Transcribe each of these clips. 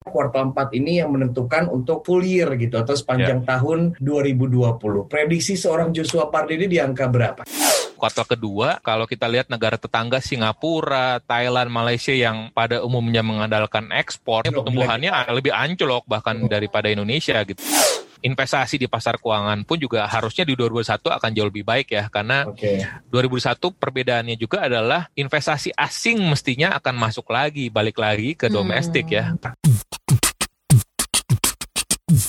kuartal 4 ini yang menentukan untuk full year gitu atau sepanjang yeah. tahun 2020. Prediksi seorang Joshua Pardede di angka berapa? kuartal kedua kalau kita lihat negara tetangga Singapura, Thailand, Malaysia yang pada umumnya mengandalkan ekspor, pertumbuhannya lebih anjlok bahkan daripada Indonesia gitu investasi di pasar keuangan pun juga harusnya di 2021 akan jauh lebih baik ya karena okay. 2021 perbedaannya juga adalah investasi asing mestinya akan masuk lagi balik lagi ke domestik ya. hmm. ya. Cuap-cuap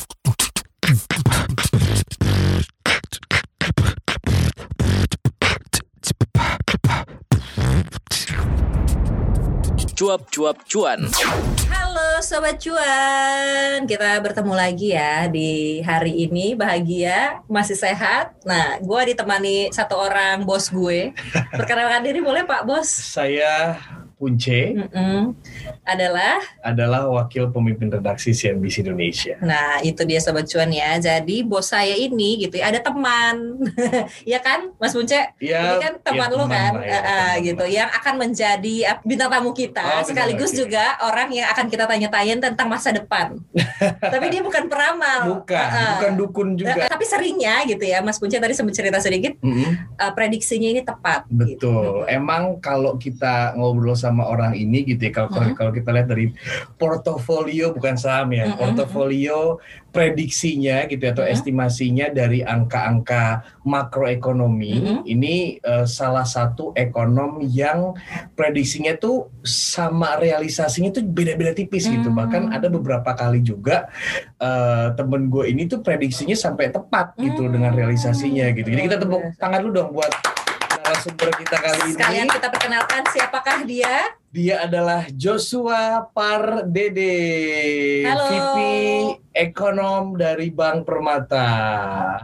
cuan. Halo Sobat Cuan, kita bertemu lagi ya di hari ini bahagia, masih sehat. Nah, gue ditemani satu orang bos gue. Perkenalkan diri boleh Pak Bos? Saya Punce mm -mm. adalah adalah wakil pemimpin redaksi CNBC Indonesia. Nah itu dia sobat cuan ya. Jadi bos saya ini gitu ya ada teman, ya kan Mas Punce? Ya, ini kan teman ya, lo kan, ya, uh, teman gitu yang akan menjadi bintang tamu kita oh, sekaligus okay. juga orang yang akan kita tanya-tanya tentang masa depan. tapi dia bukan peramal, bukan, uh, bukan dukun juga. Uh, tapi seringnya gitu ya Mas Punce tadi sempat cerita sedikit, mm -hmm. uh, prediksinya ini tepat. Betul. Gitu. Emang kalau kita ngobrol sama sama orang ini gitu ya. Kalau uh-huh. kalau kita lihat dari portofolio bukan saham ya, uh-huh. portofolio prediksinya gitu ya, atau uh-huh. estimasinya dari angka-angka makroekonomi uh-huh. ini uh, salah satu ekonom yang prediksinya tuh sama realisasinya tuh beda-beda tipis uh-huh. gitu. Bahkan ada beberapa kali juga uh, temen gue ini tuh prediksinya sampai tepat gitu uh-huh. dengan realisasinya gitu. Jadi kita tepuk tangan dulu dong buat narasumber kita kali ini. Sekalian kita perkenalkan siapakah dia? Dia adalah Joshua Pardede, Halo. VP Ekonom dari Bank Permata.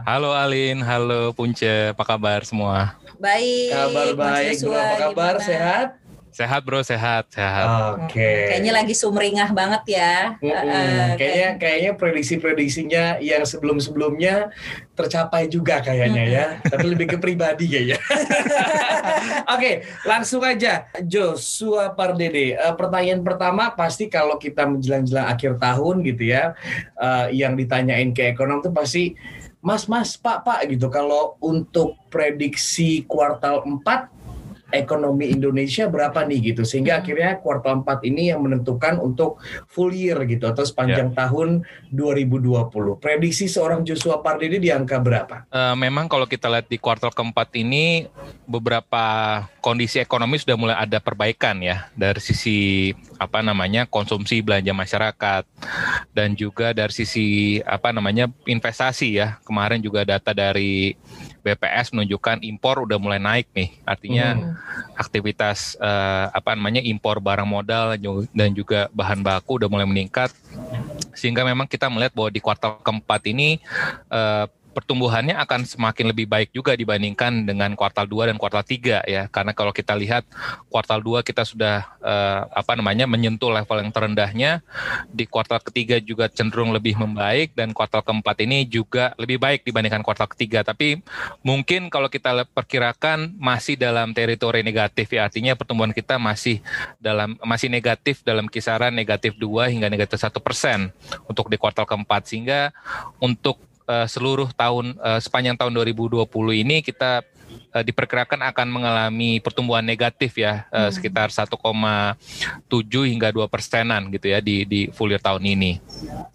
Halo Alin, halo Punce, apa kabar semua? Baik. Kabar baik, Joshua, apa kabar? Gimana? Sehat? Sehat bro, sehat, sehat. Oke. Okay. Kayaknya lagi sumringah banget ya. Mm -hmm. uh, kayaknya kayaknya prediksi-prediksinya yang sebelum-sebelumnya tercapai juga kayaknya mm -hmm. ya. Tapi lebih ke pribadi kayaknya. Oke, okay, langsung aja Joshua Pardede. Uh, pertanyaan pertama pasti kalau kita menjelang-jelang akhir tahun gitu ya, uh, yang ditanyain ke ekonom tuh pasti Mas, Mas, Pak, Pak gitu. Kalau untuk prediksi kuartal 4 ekonomi Indonesia berapa nih gitu sehingga hmm. akhirnya kuartal 4 ini yang menentukan untuk full year gitu atau sepanjang yeah. tahun 2020. Prediksi seorang Joshua Pardede di angka berapa? Uh, memang kalau kita lihat di kuartal keempat ini beberapa kondisi ekonomi sudah mulai ada perbaikan ya dari sisi apa namanya konsumsi belanja masyarakat dan juga dari sisi apa namanya investasi ya. Kemarin juga data dari BPS menunjukkan impor udah mulai naik nih. Artinya hmm. aktivitas uh, apa namanya impor barang modal dan juga bahan baku udah mulai meningkat. Sehingga memang kita melihat bahwa di kuartal keempat ini uh, pertumbuhannya akan semakin lebih baik juga dibandingkan dengan kuartal 2 dan kuartal 3 ya. Karena kalau kita lihat kuartal 2 kita sudah uh, apa namanya menyentuh level yang terendahnya, di kuartal ketiga juga cenderung lebih membaik dan kuartal keempat ini juga lebih baik dibandingkan kuartal ketiga. Tapi mungkin kalau kita perkirakan masih dalam teritori negatif ya. Artinya pertumbuhan kita masih dalam masih negatif dalam kisaran negatif 2 hingga negatif satu persen untuk di kuartal keempat sehingga untuk uh, seluruh tahun uh, sepanjang tahun 2020 ini kita uh, diperkirakan akan mengalami pertumbuhan negatif ya uh, hmm. sekitar 1,7 hingga 2 persenan gitu ya di di full year tahun ini.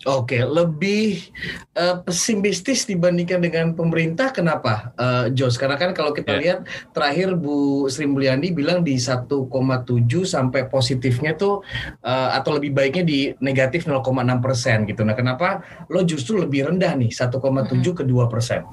Oke, lebih uh, pesimistis dibandingkan dengan pemerintah kenapa, uh, Jos? Karena kan kalau kita yeah. lihat terakhir Bu Sri Mulyani bilang di 1,7 sampai positifnya tuh uh, atau lebih baiknya di negatif 0,6 persen gitu. Nah, kenapa lo justru lebih rendah nih 1,7 hmm. ke 2 persen?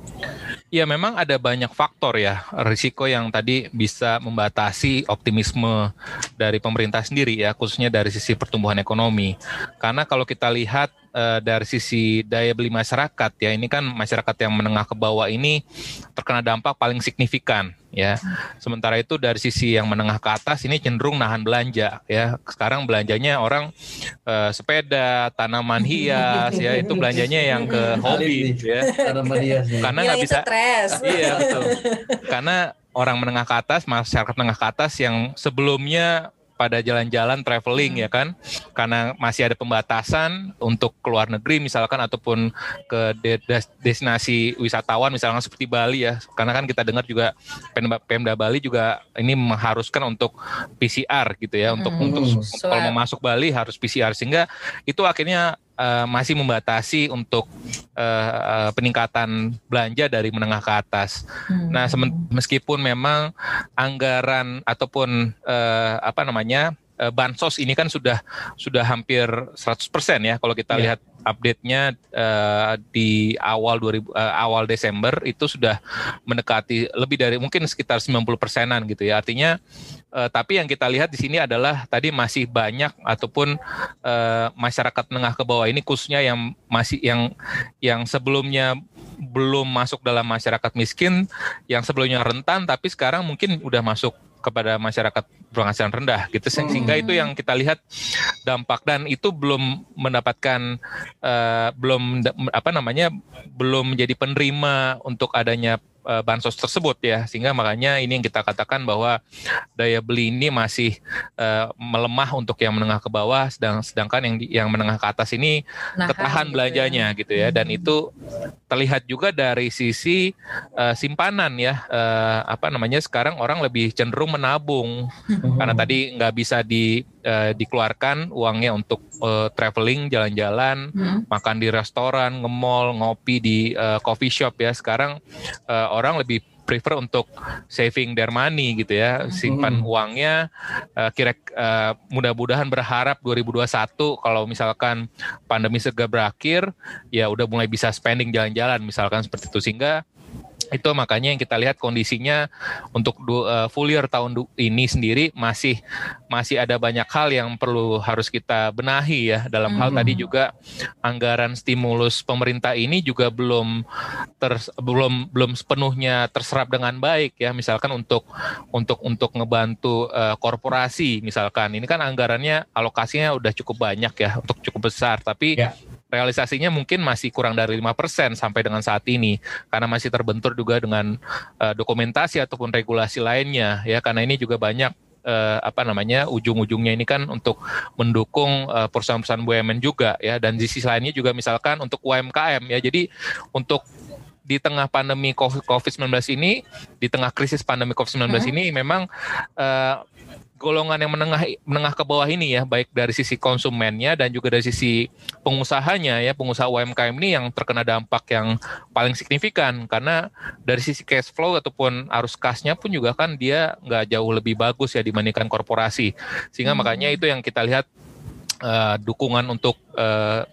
Ya memang ada banyak faktor ya risiko yang tadi bisa membatasi optimisme dari pemerintah sendiri ya khususnya dari sisi pertumbuhan ekonomi. Karena kalau kita lihat uh, dari sisi daya beli masyarakat ya ini kan masyarakat yang menengah ke bawah ini terkena dampak paling signifikan ya. Sementara itu dari sisi yang menengah ke atas ini cenderung nahan belanja ya. Sekarang belanjanya orang uh, sepeda, tanaman hias ya itu belanjanya yang ke hobi ya. Tanaman hias. Karena nggak bisa. Iya betul. Karena orang menengah ke atas, masyarakat menengah ke atas yang sebelumnya pada jalan-jalan traveling hmm. ya kan karena masih ada pembatasan untuk keluar negeri misalkan ataupun ke destinasi wisatawan misalkan seperti Bali ya karena kan kita dengar juga Pemda Bali juga ini mengharuskan untuk PCR gitu ya untuk hmm. untuk kalau mau masuk Bali harus PCR sehingga itu akhirnya uh, masih membatasi untuk uh, uh, peningkatan belanja dari menengah ke atas. Hmm. Nah, meskipun memang anggaran ataupun uh, apa namanya bansos ini kan sudah sudah hampir 100% ya kalau kita yeah. lihat update-nya uh, di awal 2000 uh, awal Desember itu sudah mendekati lebih dari mungkin sekitar 90 persenan gitu ya artinya Uh, tapi yang kita lihat di sini adalah tadi masih banyak ataupun uh, masyarakat menengah ke bawah ini khususnya yang masih yang yang sebelumnya belum masuk dalam masyarakat miskin, yang sebelumnya rentan tapi sekarang mungkin udah masuk kepada masyarakat penghasilan rendah gitu. Sehingga itu yang kita lihat dampak. Dan itu belum mendapatkan uh, belum apa namanya belum menjadi penerima untuk adanya uh, bansos tersebut ya sehingga makanya ini yang kita katakan bahwa daya beli ini masih uh, melemah untuk yang menengah ke bawah sedang sedangkan yang yang menengah ke atas ini Nahan ketahan gitu belanjanya ya. gitu ya dan hmm. itu terlihat juga dari sisi uh, simpanan ya uh, apa namanya sekarang orang lebih cenderung menabung hmm. karena tadi nggak bisa di uh, dikeluarkan uangnya untuk uh, traveling, jalan-jalan, hmm. makan di restoran, nge-mall, ngopi di uh, coffee shop ya. Sekarang uh, orang lebih prefer untuk saving their money gitu ya, simpan hmm. uangnya. Uh, kira uh, mudah-mudahan berharap 2021 kalau misalkan pandemi segera berakhir, ya udah mulai bisa spending jalan-jalan misalkan seperti itu sehingga itu makanya yang kita lihat kondisinya untuk uh, full year tahun ini sendiri masih masih ada banyak hal yang perlu harus kita benahi ya. Dalam hmm. hal tadi juga anggaran stimulus pemerintah ini juga belum ter, belum belum sepenuhnya terserap dengan baik ya. Misalkan untuk untuk untuk ngebantu uh, korporasi misalkan. Ini kan anggarannya alokasinya udah cukup banyak ya untuk cukup besar. Tapi ya realisasinya mungkin masih kurang dari lima persen sampai dengan saat ini karena masih terbentur juga dengan uh, dokumentasi ataupun regulasi lainnya ya. Karena ini juga banyak uh, apa namanya ujung-ujungnya ini kan untuk mendukung uh, perusahaan-perusahaan BUMN juga ya. Dan di sisi lainnya juga misalkan untuk UMKM ya. Jadi untuk di tengah pandemi COVID-19 ini, di tengah krisis pandemi COVID-19 hmm. ini memang uh, golongan yang menengah menengah ke bawah ini ya baik dari sisi konsumennya dan juga dari sisi pengusahanya ya pengusaha UMKM ini yang terkena dampak yang paling signifikan karena dari sisi cash flow ataupun arus kasnya pun juga kan dia nggak jauh lebih bagus ya dibandingkan korporasi sehingga hmm. makanya itu yang kita lihat uh, dukungan untuk uh,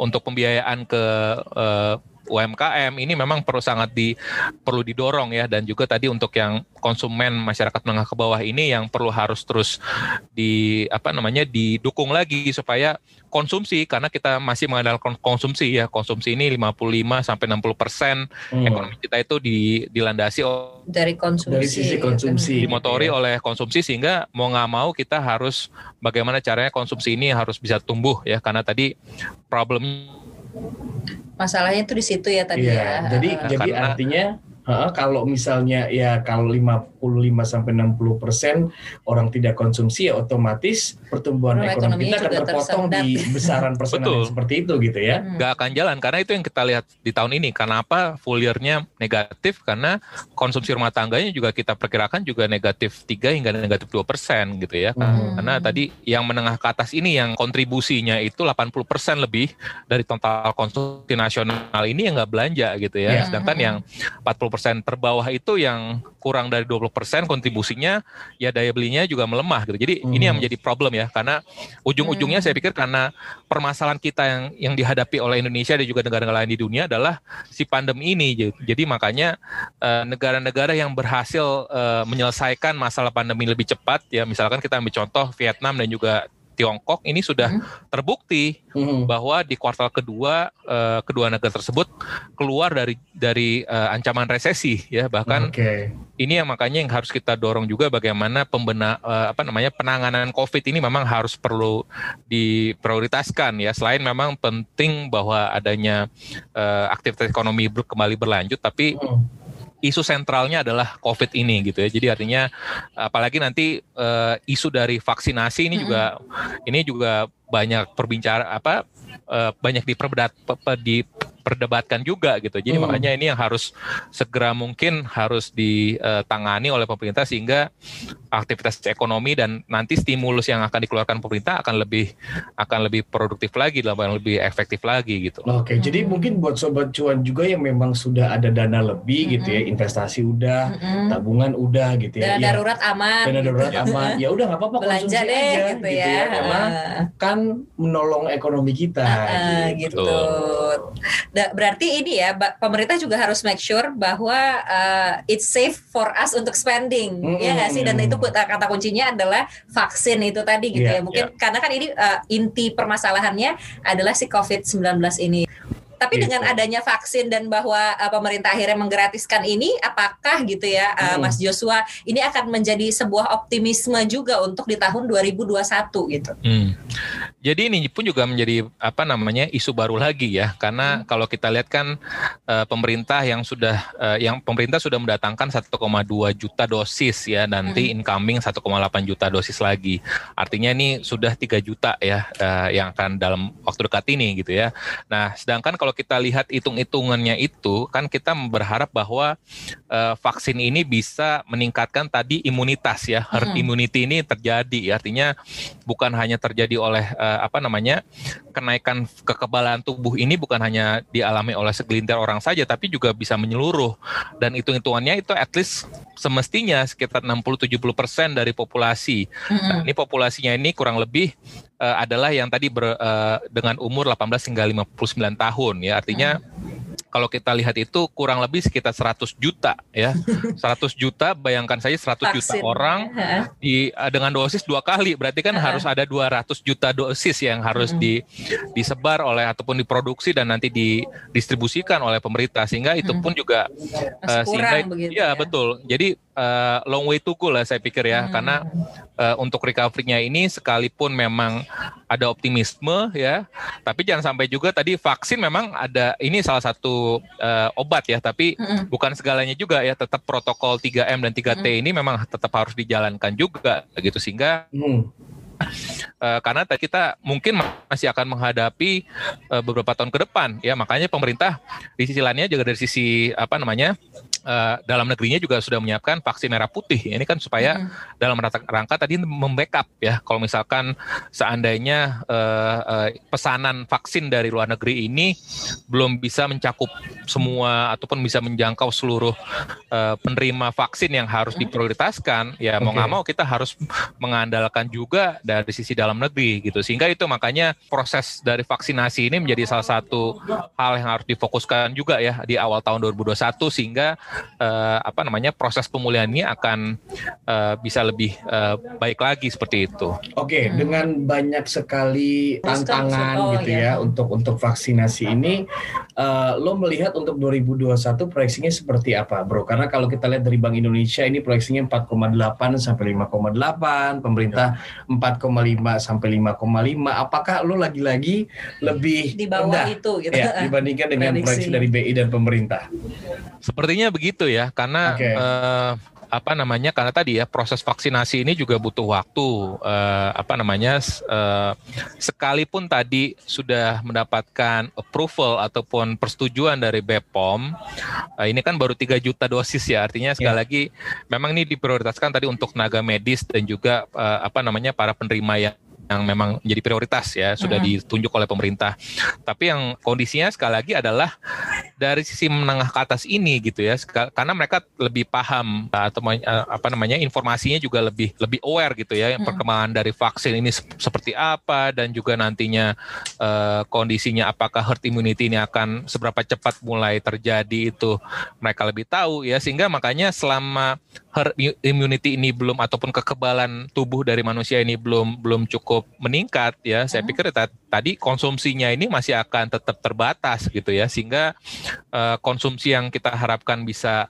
untuk pembiayaan ke uh, UMKM ini memang perlu sangat di perlu didorong ya. Dan juga tadi untuk yang konsumen masyarakat menengah ke bawah ini yang perlu harus terus di apa namanya didukung lagi supaya konsumsi karena kita masih mengandalkan konsumsi ya. Konsumsi ini 55 sampai 60 persen hmm. ekonomi kita itu di, dilandasi dari konsumsi. Dari sisi konsumsi. dimotori ya. oleh konsumsi sehingga mau nggak mau kita harus bagaimana caranya konsumsi ini harus bisa tumbuh ya. Karena tadi problem masalahnya itu di situ ya tadi iya, ya. Jadi uh, jadi karena, artinya uh, kalau misalnya ya kalau 55 sampai 60 persen orang tidak konsumsi ya otomatis pertumbuhan ekonomi kita akan terpotong di besaran persenan seperti itu gitu ya. Hmm. Gak akan jalan karena itu yang kita lihat di tahun ini. Kenapa full year-nya negatif? Karena konsumsi rumah tangganya juga kita perkirakan juga negatif 3 hingga negatif 2 persen gitu ya. Hmm. Karena tadi yang menengah ke atas ini yang kontribusinya itu 80 persen lebih dari total konsumsi nasional ini yang nggak belanja gitu ya. Yeah. Sedangkan yang 40 persen terbawah itu yang kurang dari 20 persen kontribusinya ya daya belinya juga melemah gitu. Jadi hmm. ini yang menjadi problem ya karena ujung-ujungnya hmm. saya pikir karena permasalahan kita yang yang dihadapi oleh Indonesia dan juga negara-negara lain di dunia adalah si pandemi ini. Jadi makanya eh, negara-negara yang berhasil uh, menyelesaikan masalah pandemi lebih cepat ya misalkan kita ambil contoh Vietnam dan juga Tiongkok ini sudah hmm. terbukti hmm. bahwa di kuartal kedua uh, kedua negara tersebut keluar dari dari uh, ancaman resesi ya bahkan okay. ini yang makanya yang harus kita dorong juga bagaimana pembena uh, apa namanya penanganan COVID ini memang harus perlu diprioritaskan ya selain memang penting bahwa adanya uh, aktivitas ekonomi kembali berlanjut tapi hmm isu sentralnya adalah COVID ini gitu ya. Jadi artinya apalagi nanti uh, isu dari vaksinasi ini juga ini juga banyak perbincangan apa uh, banyak diperbedat diperdebatkan juga gitu. Jadi hmm. makanya ini yang harus segera mungkin harus ditangani oleh pemerintah sehingga aktivitas ekonomi dan nanti stimulus yang akan dikeluarkan pemerintah akan lebih akan lebih produktif lagi, lebih efektif lagi gitu. Oke, hmm. jadi mungkin buat sobat cuan juga yang memang sudah ada dana lebih hmm. gitu ya, hmm. investasi udah, hmm. tabungan udah gitu ya. Dana ya, darurat aman. Dana darurat aman. Ya udah nggak apa-apa konsumsi deh, aja gitu, gitu ya. ya. Emang kan menolong ekonomi kita. Uh, gitu. gitu. Berarti ini ya pemerintah juga harus make sure bahwa uh, it's safe for us untuk spending mm -hmm. ya nggak sih dan itu kata kuncinya adalah vaksin itu tadi gitu yeah, ya mungkin yeah. karena kan ini uh, inti permasalahannya adalah si COVID-19 ini tapi gitu. dengan adanya vaksin dan bahwa uh, pemerintah akhirnya menggratiskan ini, apakah gitu ya, uh, hmm. Mas Joshua, ini akan menjadi sebuah optimisme juga untuk di tahun 2021 gitu? Hmm. Jadi ini pun juga menjadi apa namanya isu baru lagi ya, karena hmm. kalau kita lihat kan uh, pemerintah yang sudah uh, yang pemerintah sudah mendatangkan 1,2 juta dosis ya, nanti hmm. incoming 1,8 juta dosis lagi. Artinya ini sudah 3 juta ya uh, yang akan dalam waktu dekat ini gitu ya. Nah, sedangkan kalau kalau kita lihat hitung-hitungannya itu kan kita berharap bahwa uh, vaksin ini bisa meningkatkan tadi imunitas ya herd hmm. immunity ini terjadi artinya bukan hanya terjadi oleh uh, apa namanya kenaikan kekebalan tubuh ini bukan hanya dialami oleh segelintir orang saja tapi juga bisa menyeluruh dan hitung-hitungannya itu at least semestinya sekitar 60-70% dari populasi. Mm -hmm. Nah, ini populasinya ini kurang lebih uh, adalah yang tadi ber, uh, dengan umur 18 hingga 59 tahun ya. Artinya kalau kita lihat itu kurang lebih sekitar 100 juta ya. 100 juta bayangkan saja 100 Vaksin. juta orang di eh, dengan dosis dua kali berarti kan uh harus ada 200 juta dosis yang harus di disebar oleh ataupun diproduksi dan nanti didistribusikan oleh pemerintah sehingga itu pun juga uh, sehingga ya, ya betul. Jadi uh, long way to go lah saya pikir ya hmm. karena uh, untuk recovery-nya ini sekalipun memang ada optimisme ya tapi jangan sampai juga tadi vaksin memang ada ini salah satu uh, obat ya tapi hmm. bukan segalanya juga ya tetap protokol 3M dan 3T hmm. ini memang tetap harus dijalankan juga gitu sehingga hmm uh, karena kita mungkin masih akan menghadapi uh, beberapa tahun ke depan ya makanya pemerintah di sisi lainnya juga dari sisi apa namanya uh, dalam negerinya juga sudah menyiapkan vaksin merah putih ini kan supaya hmm. dalam rangka tadi membackup ya kalau misalkan seandainya uh, uh, pesanan vaksin dari luar negeri ini belum bisa mencakup semua ataupun bisa menjangkau seluruh uh, penerima vaksin yang harus diprioritaskan ya okay. mau nggak mau kita harus mengandalkan juga dari sisi dalam negeri gitu sehingga itu makanya proses dari vaksinasi ini menjadi salah satu hal yang harus difokuskan juga ya di awal tahun 2021 sehingga uh, apa namanya proses pemulihan ini akan uh, bisa lebih uh, baik lagi seperti itu. Oke, hmm. dengan banyak sekali tantangan oh, gitu ya. ya untuk untuk vaksinasi ini uh, lo melihat untuk 2021 proyeksinya seperti apa, Bro? Karena kalau kita lihat dari Bank Indonesia ini proyeksinya 4,8 sampai 5,8, pemerintah 4 4,5 sampai 5,5 apakah lo lagi-lagi lebih di bawah rendah, itu gitu ya, dibandingkan dengan proyeksi dari BI dan pemerintah sepertinya begitu ya karena okay. uh, eh, apa namanya karena tadi ya proses vaksinasi ini juga butuh waktu uh, apa namanya uh, sekalipun tadi sudah mendapatkan approval ataupun persetujuan dari BPOM uh, ini kan baru 3 juta dosis ya artinya sekali yeah. lagi memang ini diprioritaskan tadi untuk tenaga medis dan juga uh, apa namanya para penerima yang yang memang menjadi prioritas ya sudah ditunjuk oleh pemerintah. Tapi yang kondisinya sekali lagi adalah dari sisi menengah ke atas ini gitu ya karena mereka lebih paham atau apa namanya informasinya juga lebih lebih aware gitu ya perkembangan dari vaksin ini seperti apa dan juga nantinya uh, kondisinya apakah herd immunity ini akan seberapa cepat mulai terjadi itu mereka lebih tahu ya. Sehingga makanya selama herd immunity ini belum ataupun kekebalan tubuh dari manusia ini belum belum cukup meningkat ya. Saya pikir tadi konsumsinya ini masih akan tetap terbatas gitu ya. Sehingga uh, konsumsi yang kita harapkan bisa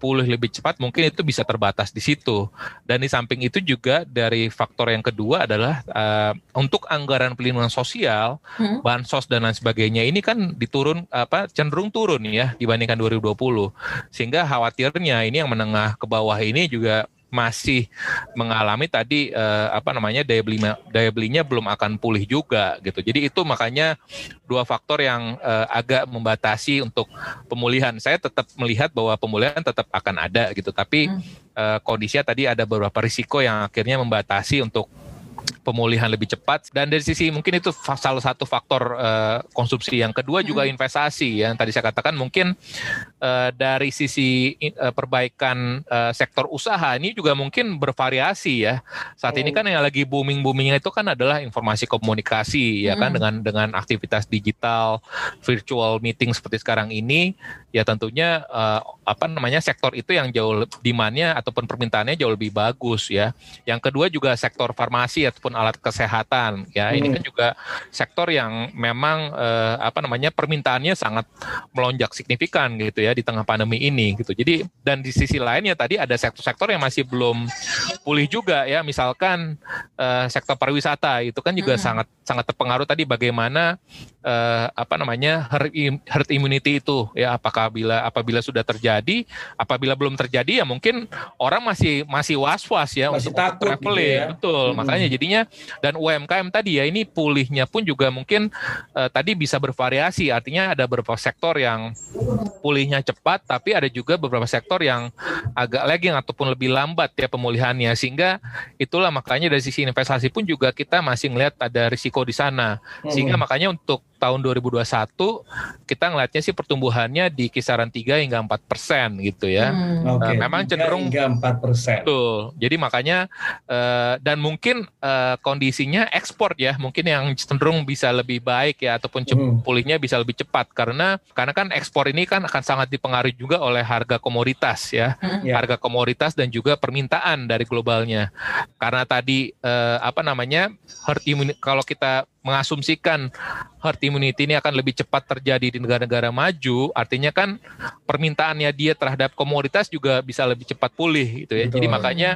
pulih lebih cepat mungkin itu bisa terbatas di situ. Dan di samping itu juga dari faktor yang kedua adalah uh, untuk anggaran pelindungan sosial hmm. bansos dan lain sebagainya ini kan diturun apa cenderung turun ya dibandingkan 2020 sehingga khawatirnya ini yang menengah ke bawah ini juga masih mengalami tadi uh, apa namanya daya beli daya belinya belum akan pulih juga gitu. Jadi itu makanya dua faktor yang uh, agak membatasi untuk pemulihan. Saya tetap melihat bahwa pemulihan tetap akan ada gitu, tapi hmm. uh, kondisinya tadi ada beberapa risiko yang akhirnya membatasi untuk pemulihan lebih cepat. Dan dari sisi mungkin itu salah satu faktor uh, konsumsi yang kedua juga hmm. investasi. Ya tadi saya katakan mungkin uh, dari sisi uh, perbaikan uh, sektor usaha ini juga mungkin bervariasi ya. Saat ini kan yang lagi booming boomingnya itu kan adalah informasi komunikasi ya kan hmm. dengan dengan aktivitas digital virtual meeting seperti sekarang ini ya tentunya uh, apa namanya sektor itu yang jauh demandnya ataupun permintaannya jauh lebih bagus ya. Yang kedua juga sektor farmasi ataupun alat kesehatan ya. Hmm. ini kan juga sektor yang memang eh, apa namanya permintaannya sangat melonjak signifikan gitu ya di tengah pandemi ini gitu. Jadi dan di sisi lainnya tadi ada sektor-sektor yang masih belum pulih juga ya. Misalkan eh, sektor pariwisata itu kan juga hmm. sangat sangat terpengaruh tadi bagaimana eh, apa namanya herd, herd immunity itu ya. Apakah bila apabila sudah terjadi apabila belum terjadi ya mungkin orang masih masih was-was ya masih untuk takut traveling gitu ya. betul hmm. makanya jadinya dan UMKM tadi ya ini pulihnya pun juga mungkin uh, tadi bisa bervariasi artinya ada beberapa sektor yang pulihnya cepat tapi ada juga beberapa sektor yang agak lagging ataupun lebih lambat ya pemulihannya sehingga itulah makanya dari sisi investasi pun juga kita masih melihat ada risiko di sana sehingga hmm. makanya untuk tahun 2021 kita ngelihatnya sih pertumbuhannya di kisaran 3 hingga 4 persen gitu ya. Hmm. Okay. Uh, memang cenderung hingga 4 persen. Betul. Jadi makanya uh, dan mungkin uh, kondisinya ekspor ya mungkin yang cenderung bisa lebih baik ya ataupun hmm. pulihnya bisa lebih cepat karena karena kan ekspor ini kan akan sangat dipengaruhi juga oleh harga komoditas ya. Hmm. Yeah. Harga komoditas dan juga permintaan dari globalnya. Karena tadi uh, apa namanya herd immunity kalau kita mengasumsikan herd immunity ini akan lebih cepat terjadi di negara-negara maju, artinya kan permintaannya dia terhadap komoditas juga bisa lebih cepat pulih gitu ya. Betul. Jadi makanya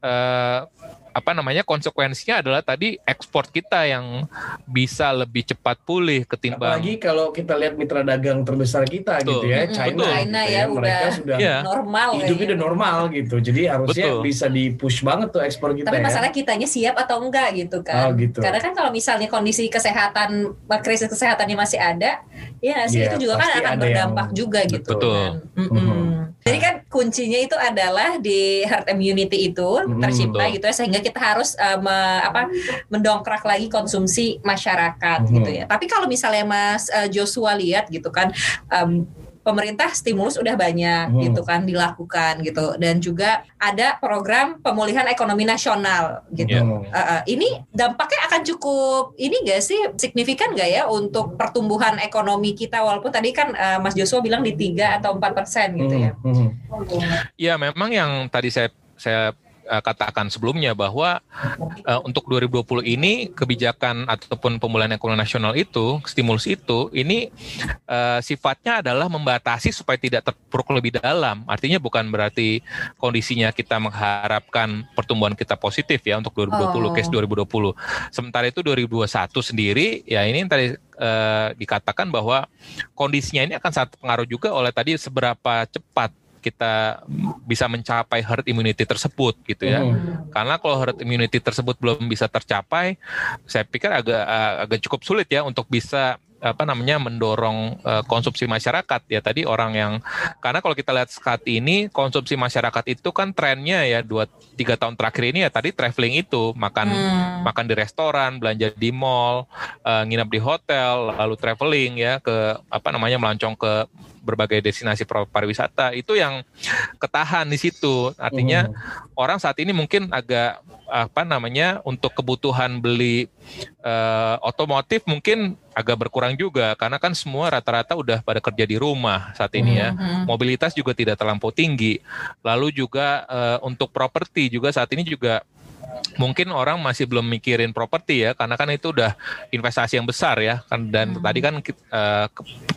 uh, apa namanya konsekuensinya adalah tadi ekspor kita yang bisa lebih cepat pulih ketimbang apalagi kalau kita lihat mitra dagang terbesar kita Betul. gitu ya China, Betul. China gitu ya, ya mereka sudah ya. normal hidupnya ya. udah normal gitu jadi harusnya Betul. bisa di push banget tuh ekspor kita tapi ya. masalah kitanya siap atau enggak gitu kan oh, gitu. karena kan kalau misalnya kondisi kesehatan krisis kesehatannya masih ada ya sih ya, itu juga kan akan berdampak yang... juga gitu Betul. kan mm -hmm. Jadi kan kuncinya itu adalah di herd immunity itu tercipta gitu ya sehingga kita harus uh, me, apa mendongkrak lagi konsumsi masyarakat gitu ya. Tapi kalau misalnya Mas uh, Joshua lihat gitu kan um, pemerintah stimulus udah banyak hmm. gitu kan dilakukan gitu dan juga ada program pemulihan ekonomi nasional gitu. Yeah. Uh, uh, ini dampaknya akan cukup ini gak sih signifikan gak ya untuk pertumbuhan ekonomi kita walaupun tadi kan uh, Mas Joshua bilang di tiga atau empat persen gitu ya. Hmm. Ya memang yang tadi saya saya uh, katakan sebelumnya bahwa uh, untuk 2020 ini kebijakan ataupun pemulihan ekonomi nasional itu, stimulus itu, ini uh, sifatnya adalah membatasi supaya tidak terpuruk lebih dalam. Artinya bukan berarti kondisinya kita mengharapkan pertumbuhan kita positif ya untuk 2020, oh. case 2020. Sementara itu 2021 sendiri, ya ini tadi uh, dikatakan bahwa kondisinya ini akan sangat pengaruh juga oleh tadi seberapa cepat kita bisa mencapai herd immunity tersebut gitu ya. Hmm. Karena kalau herd immunity tersebut belum bisa tercapai, saya pikir agak agak cukup sulit ya untuk bisa apa namanya mendorong uh, konsumsi masyarakat ya tadi orang yang karena kalau kita lihat saat ini konsumsi masyarakat itu kan trennya ya dua tiga tahun terakhir ini ya tadi traveling itu makan hmm. makan di restoran belanja di mall uh, nginap di hotel lalu traveling ya ke apa namanya melancong ke berbagai destinasi pariwisata itu yang ketahan di situ. Artinya hmm. orang saat ini mungkin agak apa namanya untuk kebutuhan beli uh, otomotif mungkin agak berkurang juga karena kan semua rata-rata udah pada kerja di rumah saat ini ya. Hmm. Mobilitas juga tidak terlampau tinggi. Lalu juga uh, untuk properti juga saat ini juga mungkin orang masih belum mikirin properti ya karena kan itu udah investasi yang besar ya kan dan hmm. tadi kan uh,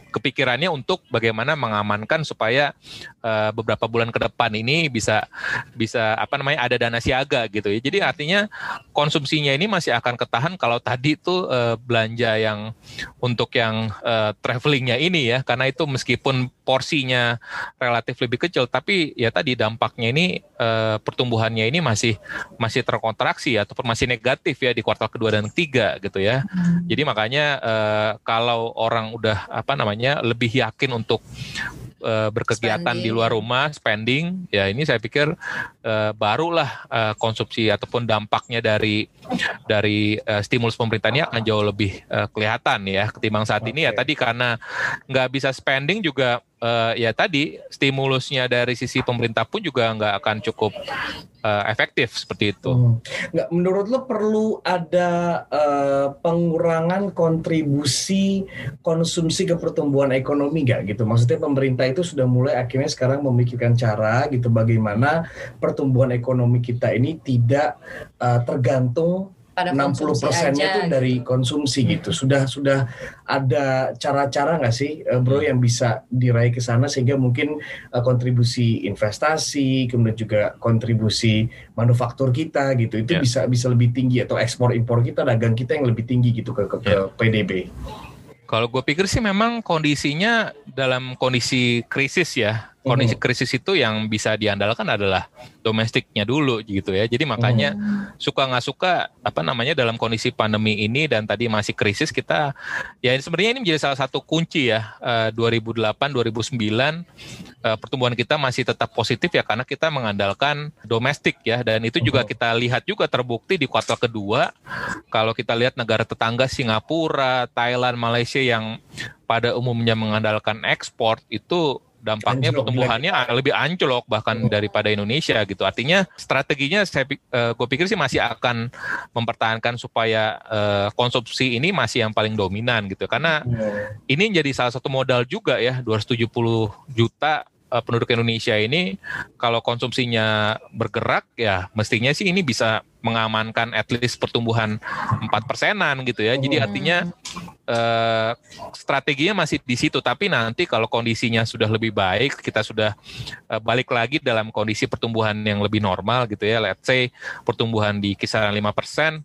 kepikirannya untuk bagaimana mengamankan supaya uh, beberapa bulan ke depan ini bisa bisa apa namanya ada dana siaga gitu ya. Jadi artinya konsumsinya ini masih akan ketahan kalau tadi itu uh, belanja yang untuk yang uh, travelingnya ini ya karena itu meskipun porsinya relatif lebih kecil tapi ya tadi dampaknya ini uh, pertumbuhannya ini masih masih terkontraksi ataupun masih negatif ya di kuartal kedua dan ketiga gitu ya. Hmm. Jadi makanya uh, kalau orang udah apa namanya lebih yakin untuk uh, berkegiatan spending. di luar rumah, spending, ya ini saya pikir uh, barulah uh, konsumsi ataupun dampaknya dari dari uh, stimulus pemerintah ini akan jauh lebih uh, kelihatan ya ketimbang saat okay. ini ya tadi karena nggak bisa spending juga uh, ya tadi stimulusnya dari sisi pemerintah pun juga nggak akan cukup uh, efektif seperti itu. Hmm. Nggak, menurut lo perlu ada uh, pengurangan kontribusi konsumsi ke pertumbuhan ekonomi nggak gitu? Maksudnya pemerintah itu sudah mulai akhirnya sekarang memikirkan cara gitu bagaimana pertumbuhan ekonomi kita ini tidak uh, tergantung pada 60 persennya itu dari konsumsi gitu. Sudah sudah ada cara-cara nggak sih, uh, Bro, yang bisa diraih ke sana sehingga mungkin uh, kontribusi investasi, kemudian juga kontribusi manufaktur kita gitu, itu yeah. bisa bisa lebih tinggi atau ekspor impor kita, dagang kita yang lebih tinggi gitu ke ke, yeah. ke PDB. Kalau gue pikir sih memang kondisinya dalam kondisi krisis ya, kondisi hmm. krisis itu yang bisa diandalkan adalah domestiknya dulu gitu ya. Jadi makanya hmm. suka nggak suka apa namanya dalam kondisi pandemi ini dan tadi masih krisis kita ya sebenarnya ini menjadi salah satu kunci ya 2008 2009 pertumbuhan kita masih tetap positif ya karena kita mengandalkan domestik ya dan itu juga hmm. kita lihat juga terbukti di kuartal kedua kalau kita lihat negara tetangga Singapura, Thailand, Malaysia yang pada umumnya mengandalkan ekspor itu dampaknya anjlok, pertumbuhannya lebih anjlok bahkan oh. daripada Indonesia gitu. Artinya strateginya saya uh, eh, gue pikir sih masih akan mempertahankan supaya uh, konsumsi ini masih yang paling dominan gitu. Karena yeah. ini jadi salah satu modal juga ya 270 juta uh, penduduk Indonesia ini kalau konsumsinya bergerak ya mestinya sih ini bisa mengamankan at least pertumbuhan empat persenan gitu ya. Jadi artinya uh, strateginya masih di situ. Tapi nanti kalau kondisinya sudah lebih baik, kita sudah uh, balik lagi dalam kondisi pertumbuhan yang lebih normal gitu ya. Let's say pertumbuhan di kisaran lima persen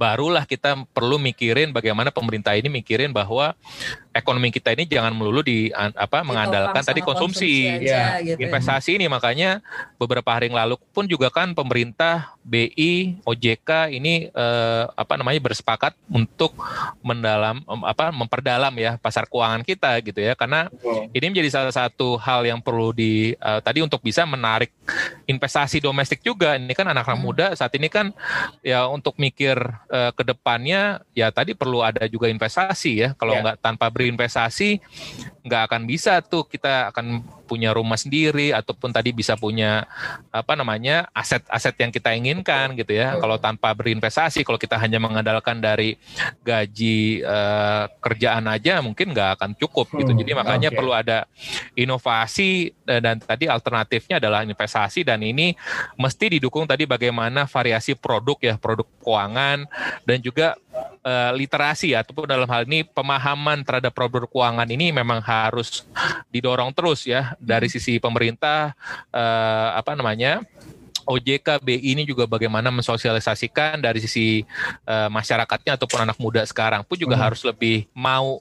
barulah kita perlu mikirin bagaimana pemerintah ini mikirin bahwa ekonomi kita ini jangan melulu di apa mengandalkan tadi konsumsi, konsumsi aja, ya, gitu. investasi ini makanya beberapa hari yang lalu pun juga kan pemerintah BI OJK ini eh, apa namanya bersepakat untuk mendalam apa memperdalam ya pasar keuangan kita gitu ya karena oh. ini menjadi salah satu hal yang perlu di uh, tadi untuk bisa menarik investasi domestik juga ini kan anak-anak hmm. muda saat ini kan ya untuk mikir uh, ke depannya ya tadi perlu ada juga investasi ya kalau yeah. nggak tanpa berinvestasi nggak akan bisa tuh kita akan punya rumah sendiri ataupun tadi bisa punya apa namanya aset-aset yang kita inginkan gitu ya. Kalau tanpa berinvestasi, kalau kita hanya mengandalkan dari gaji uh, kerjaan aja mungkin nggak akan cukup gitu. Jadi makanya okay. perlu ada inovasi eh, dan tadi alternatifnya adalah investasi dan ini mesti didukung tadi bagaimana variasi produk ya, produk keuangan dan juga uh, literasi ya, ataupun dalam hal ini pemahaman terhadap produk keuangan ini memang harus didorong terus ya dari hmm. sisi pemerintah uh, apa namanya OJK BI ini juga bagaimana mensosialisasikan dari sisi uh, masyarakatnya ataupun anak muda sekarang pun juga hmm. harus lebih mau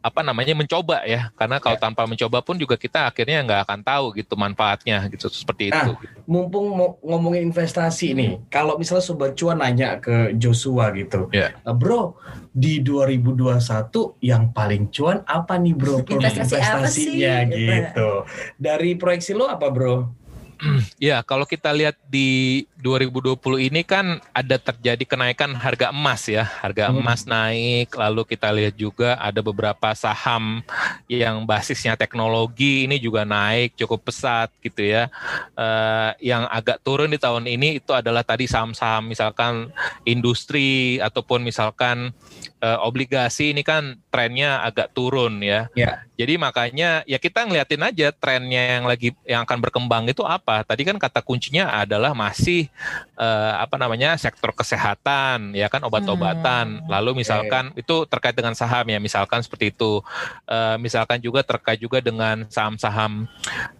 apa namanya mencoba ya karena kalau ya. tanpa mencoba pun juga kita akhirnya nggak akan tahu gitu manfaatnya gitu seperti nah, itu. Mumpung ngomongin investasi ini, hmm. kalau misalnya sobat cuan nanya ke Joshua gitu, ya. Eh, bro di 2021 yang paling cuan apa nih bro Investasi investasinya apa sih? gitu. Dari proyeksi lo apa bro? Ya, kalau kita lihat di 2020 ini kan ada terjadi kenaikan harga emas ya. Harga hmm. emas naik, lalu kita lihat juga ada beberapa saham yang basisnya teknologi ini juga naik cukup pesat gitu ya. Uh, yang agak turun di tahun ini itu adalah tadi saham-saham misalkan industri ataupun misalkan uh, obligasi ini kan trennya agak turun ya. ya. Jadi makanya ya kita ngeliatin aja trennya yang lagi yang akan berkembang itu apa. Tadi kan kata kuncinya adalah masih uh, apa namanya sektor kesehatan ya kan obat-obatan. Hmm. Lalu misalkan okay. itu terkait dengan saham ya misalkan seperti itu. Uh, misalkan juga terkait juga dengan saham-saham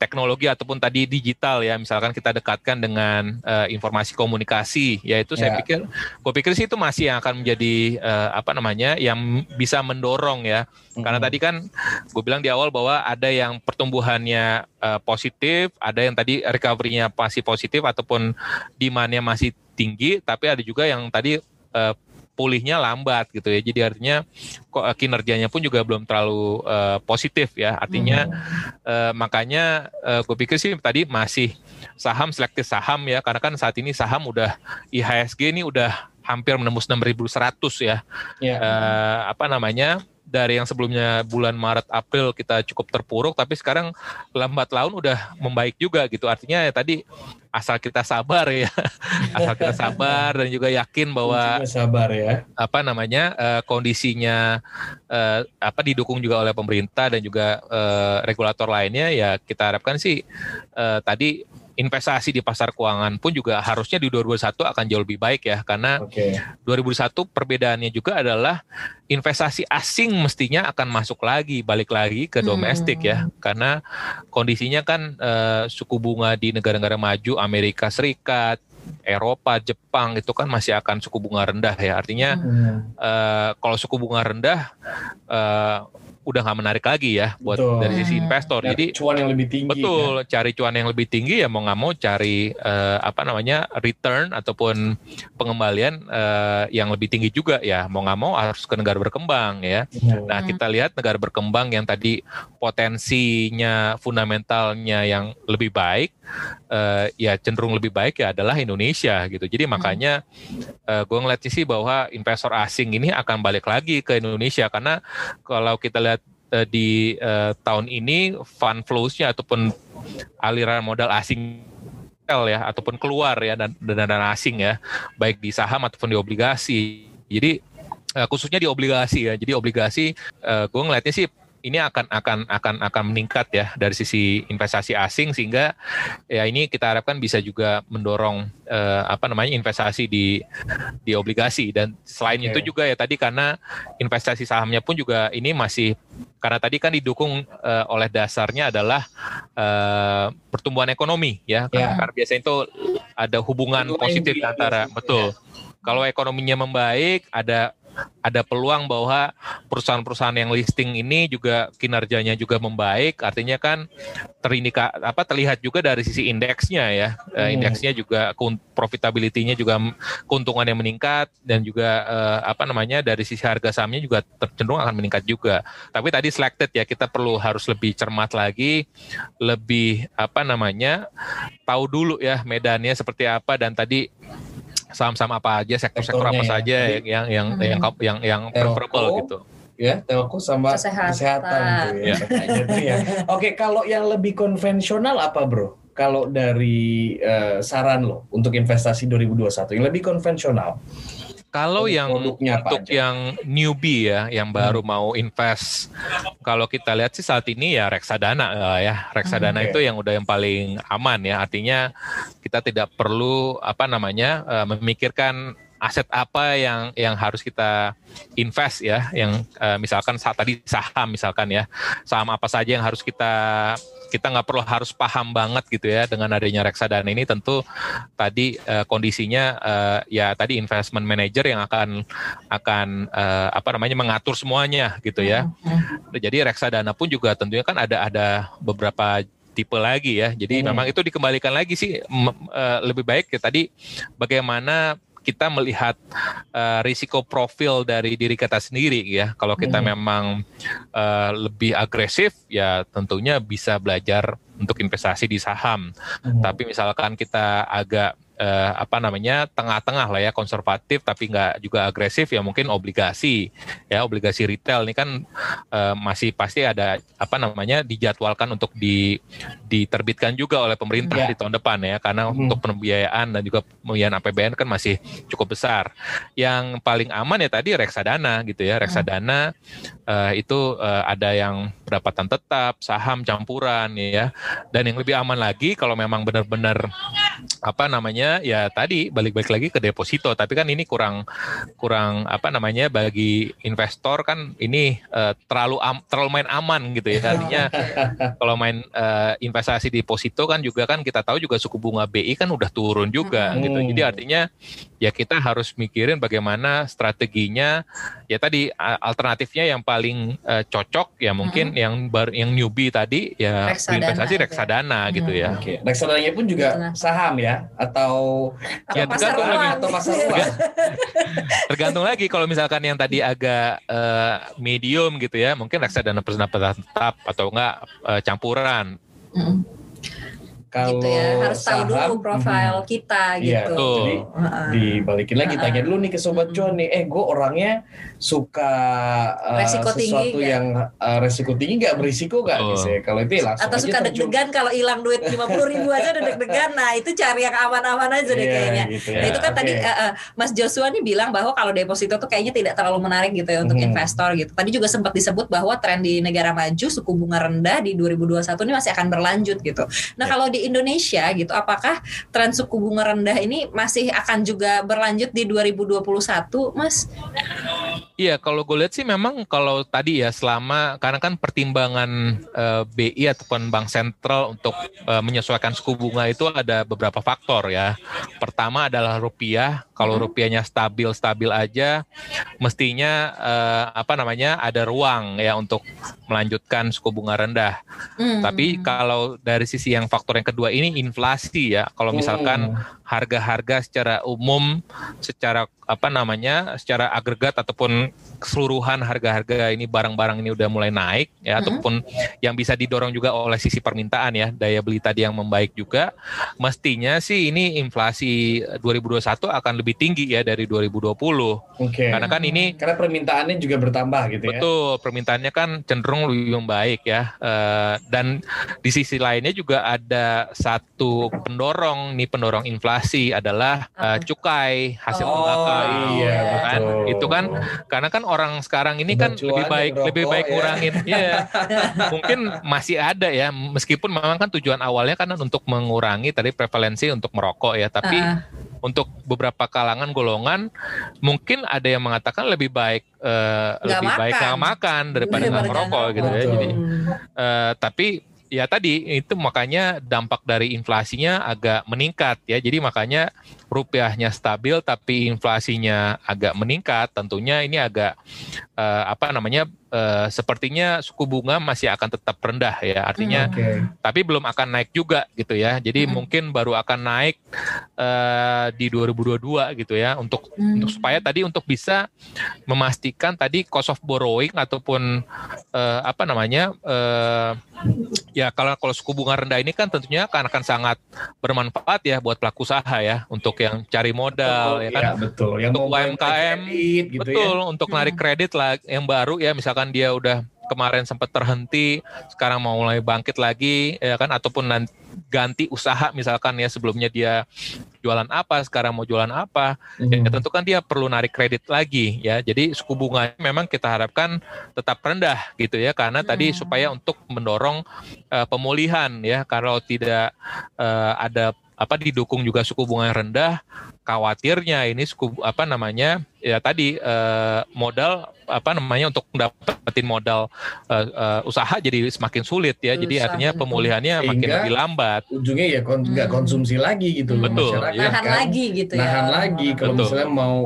teknologi ataupun tadi digital ya. Misalkan kita dekatkan dengan uh, informasi komunikasi yaitu yeah. saya ya. pikir gue pikir sih itu masih yang akan menjadi uh, apa namanya yang bisa mendorong ya. Karena tadi kan gue bilang di awal bahwa ada yang pertumbuhannya uh, positif, ada yang tadi recovery-nya masih positif ataupun demand-nya masih tinggi, tapi ada juga yang tadi uh, pulihnya lambat gitu ya. Jadi artinya kok eh, kinerjanya pun juga belum terlalu uh, positif ya. Artinya hmm. uh, makanya uh, gue pikir sih tadi masih saham selektif saham ya karena kan saat ini saham udah IHSG ini udah hampir menembus 6100 ya. Yeah. Uh, apa namanya? dari yang sebelumnya bulan Maret April kita cukup terpuruk tapi sekarang lambat laun udah membaik juga gitu artinya ya tadi asal kita sabar ya asal kita sabar dan juga yakin bahwa sabar ya apa namanya uh, kondisinya uh, apa didukung juga oleh pemerintah dan juga uh, regulator lainnya ya kita harapkan sih uh, tadi investasi di pasar keuangan pun juga harusnya di 2021 akan jauh lebih baik ya karena okay. 2021 perbedaannya juga adalah investasi asing mestinya akan masuk lagi balik lagi ke domestik ya. hmm. ya karena kondisinya kan uh, suku bunga di negara-negara maju Amerika Serikat Eropa, Jepang itu kan masih akan suku bunga rendah ya. Artinya hmm. uh, kalau suku bunga rendah uh, udah nggak menarik lagi ya buat betul. dari sisi investor. Cari Jadi cuan yang lebih tinggi. Betul, kan? cari cuan yang lebih tinggi ya mau nggak mau cari uh, apa namanya return ataupun pengembalian uh, yang lebih tinggi juga ya mau nggak mau harus ke negara berkembang ya. Hmm. Nah kita lihat negara berkembang yang tadi potensinya fundamentalnya yang lebih baik uh, ya cenderung lebih baik ya adalah Indonesia gitu. Jadi hmm. makanya uh, gue ngeliat sih bahwa investor asing ini akan balik lagi ke Indonesia karena kalau kita lihat uh, di uh, tahun ini fund flows-nya ataupun aliran modal asing ya ataupun keluar ya dan dana asing ya baik di saham ataupun di obligasi. Jadi uh, khususnya di obligasi ya. Jadi obligasi uh, gue ngeliatnya sih ini akan akan akan akan meningkat ya dari sisi investasi asing sehingga ya ini kita harapkan bisa juga mendorong eh, apa namanya investasi di di obligasi dan selain okay. itu juga ya tadi karena investasi sahamnya pun juga ini masih karena tadi kan didukung uh, oleh dasarnya adalah uh, pertumbuhan ekonomi ya yeah. karena biasanya itu ada hubungan positif antara betul yeah. kalau ekonominya membaik ada ada peluang bahwa perusahaan-perusahaan yang listing ini juga kinerjanya juga membaik. Artinya kan terindika apa terlihat juga dari sisi indeksnya ya. Eh, hmm. indeksnya juga profitability-nya juga keuntungan yang meningkat dan juga uh, apa namanya dari sisi harga sahamnya juga cenderung akan meningkat juga. Tapi tadi selected ya kita perlu harus lebih cermat lagi lebih apa namanya tahu dulu ya medannya seperti apa dan tadi saham-saham apa aja, sektor-sektor apa ya. saja yang yang yang hmm. yang yang, yang preferable gitu. Ya, telco sama kesehatan, kesehatan tuh ya. ya. ya. Oke, kalau yang lebih konvensional apa, Bro? Kalau dari uh, saran lo untuk investasi 2021 yang lebih konvensional. Kalau yang untuk yang newbie ya, yang baru hmm. mau invest, kalau kita lihat sih saat ini ya reksadana uh, ya, reksadana hmm, okay. itu yang udah yang paling aman ya. Artinya kita tidak perlu apa namanya uh, memikirkan aset apa yang yang harus kita invest ya, yang uh, misalkan saat tadi saham misalkan ya, saham apa saja yang harus kita kita nggak perlu harus paham banget gitu ya dengan adanya reksadana ini tentu tadi uh, kondisinya uh, ya tadi investment manager yang akan akan uh, apa namanya mengatur semuanya gitu ya. Mm-hmm. Jadi reksadana pun juga tentunya kan ada ada beberapa tipe lagi ya. Jadi hmm. memang itu dikembalikan lagi sih uh, lebih baik ya tadi bagaimana kita melihat uh, risiko profil dari diri kita sendiri ya. Kalau kita hmm. memang uh, lebih agresif ya tentunya bisa belajar untuk investasi di saham. Hmm. Tapi misalkan kita agak uh, apa namanya tengah-tengah lah ya konservatif tapi nggak juga agresif ya mungkin obligasi ya obligasi retail ini kan uh, masih pasti ada apa namanya dijadwalkan untuk di diterbitkan juga oleh pemerintah yeah. di tahun depan ya karena hmm. untuk pembiayaan dan juga pembiayaan APBN kan masih cukup besar. Yang paling aman ya tadi reksadana gitu ya reksadana uh, itu uh, ada yang pendapatan tetap saham campuran ya. Dan yang lebih aman lagi kalau memang benar-benar apa namanya ya tadi balik-balik lagi ke deposito. Tapi kan ini kurang kurang apa namanya bagi investor kan ini uh, terlalu am, terlalu main aman gitu ya. Artinya kalau main uh, investasi deposito kan juga kan kita tahu juga suku bunga BI kan udah turun juga hmm. gitu. Jadi artinya ya kita harus mikirin bagaimana strateginya. Ya tadi alternatifnya yang paling uh, cocok ya mungkin hmm. Yang baru yang newbie tadi ya reksadana investasi reksadana hmm. gitu ya. Oke. Reksadananya pun juga saham ya atau ya, tergantung lagi atau pasar uang. tergantung lagi kalau misalkan yang tadi agak uh, medium gitu ya, mungkin reksadana pendapatan tetap atau enggak uh, campuran. Hmm kalau gitu ya harus saham, tahu dulu profil hmm, kita iya, gitu. Iya, jadi uh-uh. dibalikin lagi uh-uh. tanya dulu nih ke sobat uh-uh. cuan nih, eh gue orangnya suka uh, resiko sesuatu tinggi, yang uh, resiko tinggi nggak berisiko nggak oh. gitu Kalau itu ya langsung atau suka deg-degan kalau hilang duit lima puluh ribu aja udah deg-degan. Nah itu cari yang aman-aman aja deh yeah, kayaknya. Gitu ya. Nah itu kan okay. tadi uh, uh, Mas Joshua nih bilang bahwa kalau deposito tuh kayaknya tidak terlalu menarik gitu ya untuk hmm. investor gitu. Tadi juga sempat disebut bahwa tren di negara maju suku bunga rendah di 2021 ini masih akan berlanjut gitu. Nah yeah. kalau di Indonesia gitu, apakah tren suku bunga rendah ini masih akan juga berlanjut di 2021, Mas? Iya, kalau gue lihat sih memang kalau tadi ya selama karena kan pertimbangan uh, eh, BI ataupun bank sentral untuk uh, menyesuaikan suku bunga itu ada beberapa faktor ya. Pertama adalah rupiah. Kalau hmm. rupiahnya stabil stabil aja, mestinya uh, apa namanya ada ruang ya untuk melanjutkan suku bunga rendah. Hmm. Tapi kalau dari sisi yang faktor yang kedua ini inflasi ya. Kalau misalkan hmm. harga-harga secara umum, secara apa namanya secara agregat ataupun keseluruhan harga-harga ini barang-barang ini udah mulai naik ya mm-hmm. ataupun yang bisa didorong juga oleh sisi permintaan ya daya beli tadi yang membaik juga mestinya sih ini inflasi 2021 akan lebih tinggi ya dari 2020 okay. karena kan ini karena permintaannya juga bertambah gitu ya betul permintaannya kan cenderung lebih membaik ya uh, dan di sisi lainnya juga ada satu pendorong nih pendorong inflasi adalah uh, cukai hasil oh iya, kan betul. itu kan karena kan orang sekarang ini kan lebih baik lebih baik ya. ngurangin ya mungkin masih ada ya meskipun memang kan tujuan awalnya kan untuk mengurangi tadi prevalensi untuk merokok ya tapi uh. untuk beberapa kalangan golongan mungkin ada yang mengatakan lebih baik uh, lebih makan. baik nggak makan daripada nggak merokok gitu ya jadi uh, tapi ya tadi itu makanya dampak dari inflasinya agak meningkat ya. Jadi makanya rupiahnya stabil tapi inflasinya agak meningkat. Tentunya ini agak uh, apa namanya uh, sepertinya suku bunga masih akan tetap rendah ya artinya hmm, okay. tapi belum akan naik juga gitu ya jadi hmm. mungkin baru akan naik uh, di 2022 gitu ya untuk hmm. untuk supaya tadi untuk bisa memastikan tadi cost of borrowing ataupun uh, apa namanya uh, ya kalau kalau suku bunga rendah ini kan tentunya akan akan sangat bermanfaat ya buat pelaku usaha ya untuk yang cari modal oh, ya kan ya, betul yang untuk UMKM kredit, gitu ya. betul ya. untuk narik hmm. kredit lah yang baru ya misalkan misalkan dia udah kemarin sempat terhenti, sekarang mau mulai bangkit lagi, ya kan? Ataupun nanti ganti usaha misalkan ya sebelumnya dia jualan apa, sekarang mau jualan apa, hmm. ya tentu kan dia perlu narik kredit lagi ya. Jadi suku bunga memang kita harapkan tetap rendah gitu ya, karena hmm. tadi supaya untuk mendorong uh, pemulihan ya. Kalau tidak uh, ada apa didukung juga suku bunga yang rendah, khawatirnya ini suku apa namanya ya tadi uh, modal apa namanya untuk dapetin modal uh, uh, usaha jadi semakin sulit ya. Susah, jadi artinya pemulihannya Sehingga makin lebih lambat. Ujungnya ya nggak kon hmm. konsumsi lagi gitu Betul. Masyarakat ya. Nahan kan, lagi gitu ya. Nahan lagi kalau Betul. misalnya mau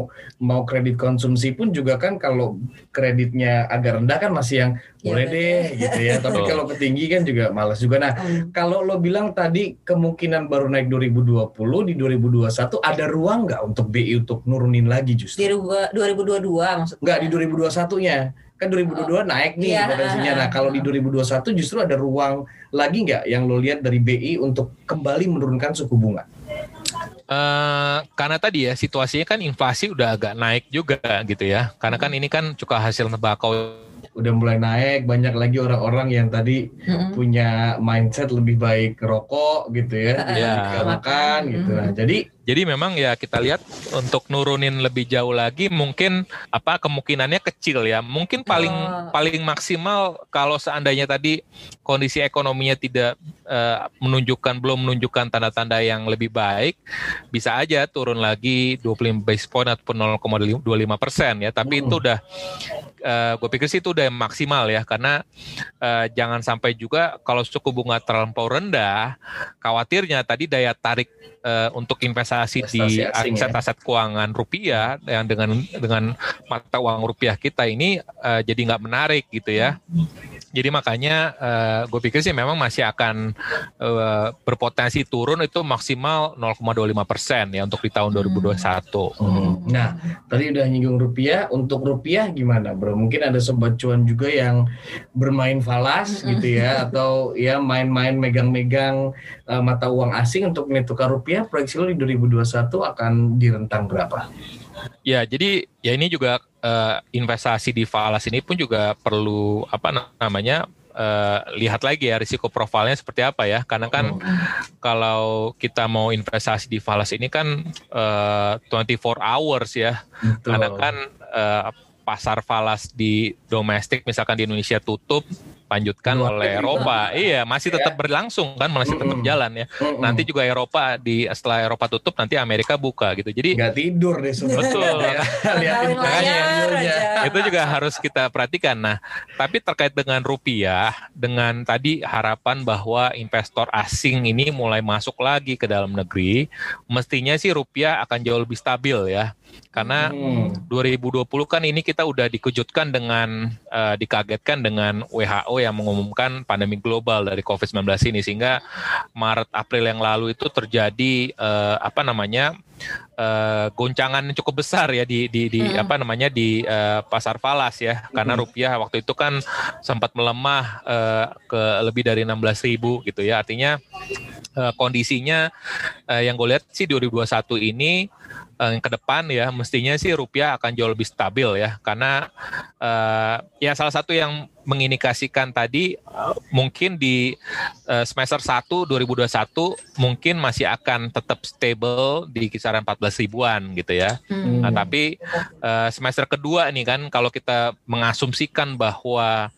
mau kredit konsumsi pun juga kan kalau kreditnya agak rendah kan masih yang ya, boleh deh gitu ya. Tapi kalau ketinggi kan juga malas juga. Nah, hmm. kalau lo bilang tadi kemungkinan baru naik 2020 di 2021 ada ruang nggak untuk BI untuk nurunin lagi justru? Di 2022 maksudnya? Nggak di 2021-nya kan 2022 oh, naik nih iya, potensinya. Nah kalau di 2021 justru ada ruang lagi nggak yang lo lihat dari BI untuk kembali menurunkan suku bunga? Uh, karena tadi ya situasinya kan inflasi udah agak naik juga gitu ya. Karena kan ini kan cuka hasil tembakau udah mulai naik banyak lagi orang-orang yang tadi mm-hmm. punya mindset lebih baik rokok gitu ya, ya. makan gitu. Nah, jadi jadi memang ya kita lihat untuk nurunin lebih jauh lagi mungkin apa kemungkinannya kecil ya. Mungkin paling oh. paling maksimal kalau seandainya tadi kondisi ekonominya tidak uh, menunjukkan belum menunjukkan tanda-tanda yang lebih baik, bisa aja turun lagi 25 base point ataupun 0,25 persen ya. Tapi hmm. itu udah uh, eh, gue pikir sih itu udah maksimal ya karena uh, jangan sampai juga kalau suku bunga terlampau rendah, khawatirnya tadi daya tarik uh, untuk investasi, investasi di aset-aset ya? keuangan rupiah yang dengan dengan mata uang rupiah kita ini uh, jadi nggak menarik gitu ya. Jadi makanya uh, gue pikir sih memang masih akan uh, berpotensi turun itu maksimal 0,25 persen ya untuk di tahun 2021. Hmm. Nah tadi udah nyinggung rupiah, untuk rupiah gimana bro? Mungkin ada sobat cuan juga yang bermain falas gitu ya, atau ya main-main megang-megang uh, mata uang asing untuk nilai tukar rupiah. Proyeksi lo di 2021 akan di rentang berapa? Ya, jadi ya ini juga uh, investasi di falas ini pun juga perlu apa namanya uh, lihat lagi ya risiko profilnya seperti apa ya karena kan oh. kalau kita mau investasi di falas ini kan uh, 24 hours ya Betul. karena kan uh, pasar falas di domestik misalkan di Indonesia tutup lanjutkan oleh Eropa. Iya, masih tetap iya. berlangsung kan, masih tetap jalan ya. Nanti juga Eropa di setelah Eropa tutup nanti Amerika buka gitu. Jadi nggak tidur deh semua. Betul. Lihatin itu juga harus kita perhatikan. Nah, tapi terkait dengan rupiah, dengan tadi harapan bahwa investor asing ini mulai masuk lagi ke dalam negeri, mestinya sih rupiah akan jauh lebih stabil ya. Karena hmm. 2020 kan ini kita udah dikejutkan dengan uh, dikagetkan dengan WHO yang mengumumkan pandemi global dari COVID-19 ini sehingga Maret April yang lalu itu terjadi uh, apa namanya uh, goncangan yang cukup besar ya di di, di hmm. apa namanya di uh, pasar falas ya karena hmm. rupiah waktu itu kan sempat melemah uh, ke lebih dari 16.000 gitu ya artinya uh, kondisinya uh, yang gue lihat sih 2021 ini uh, ke depan ya mestinya sih rupiah akan jauh lebih stabil ya karena uh, ya salah satu yang mengindikasikan tadi uh, mungkin di uh, semester 1 2021 mungkin masih akan tetap stable di kisaran 14 ribuan gitu ya. Hmm. Nah, tapi uh, semester kedua nih kan kalau kita mengasumsikan bahwa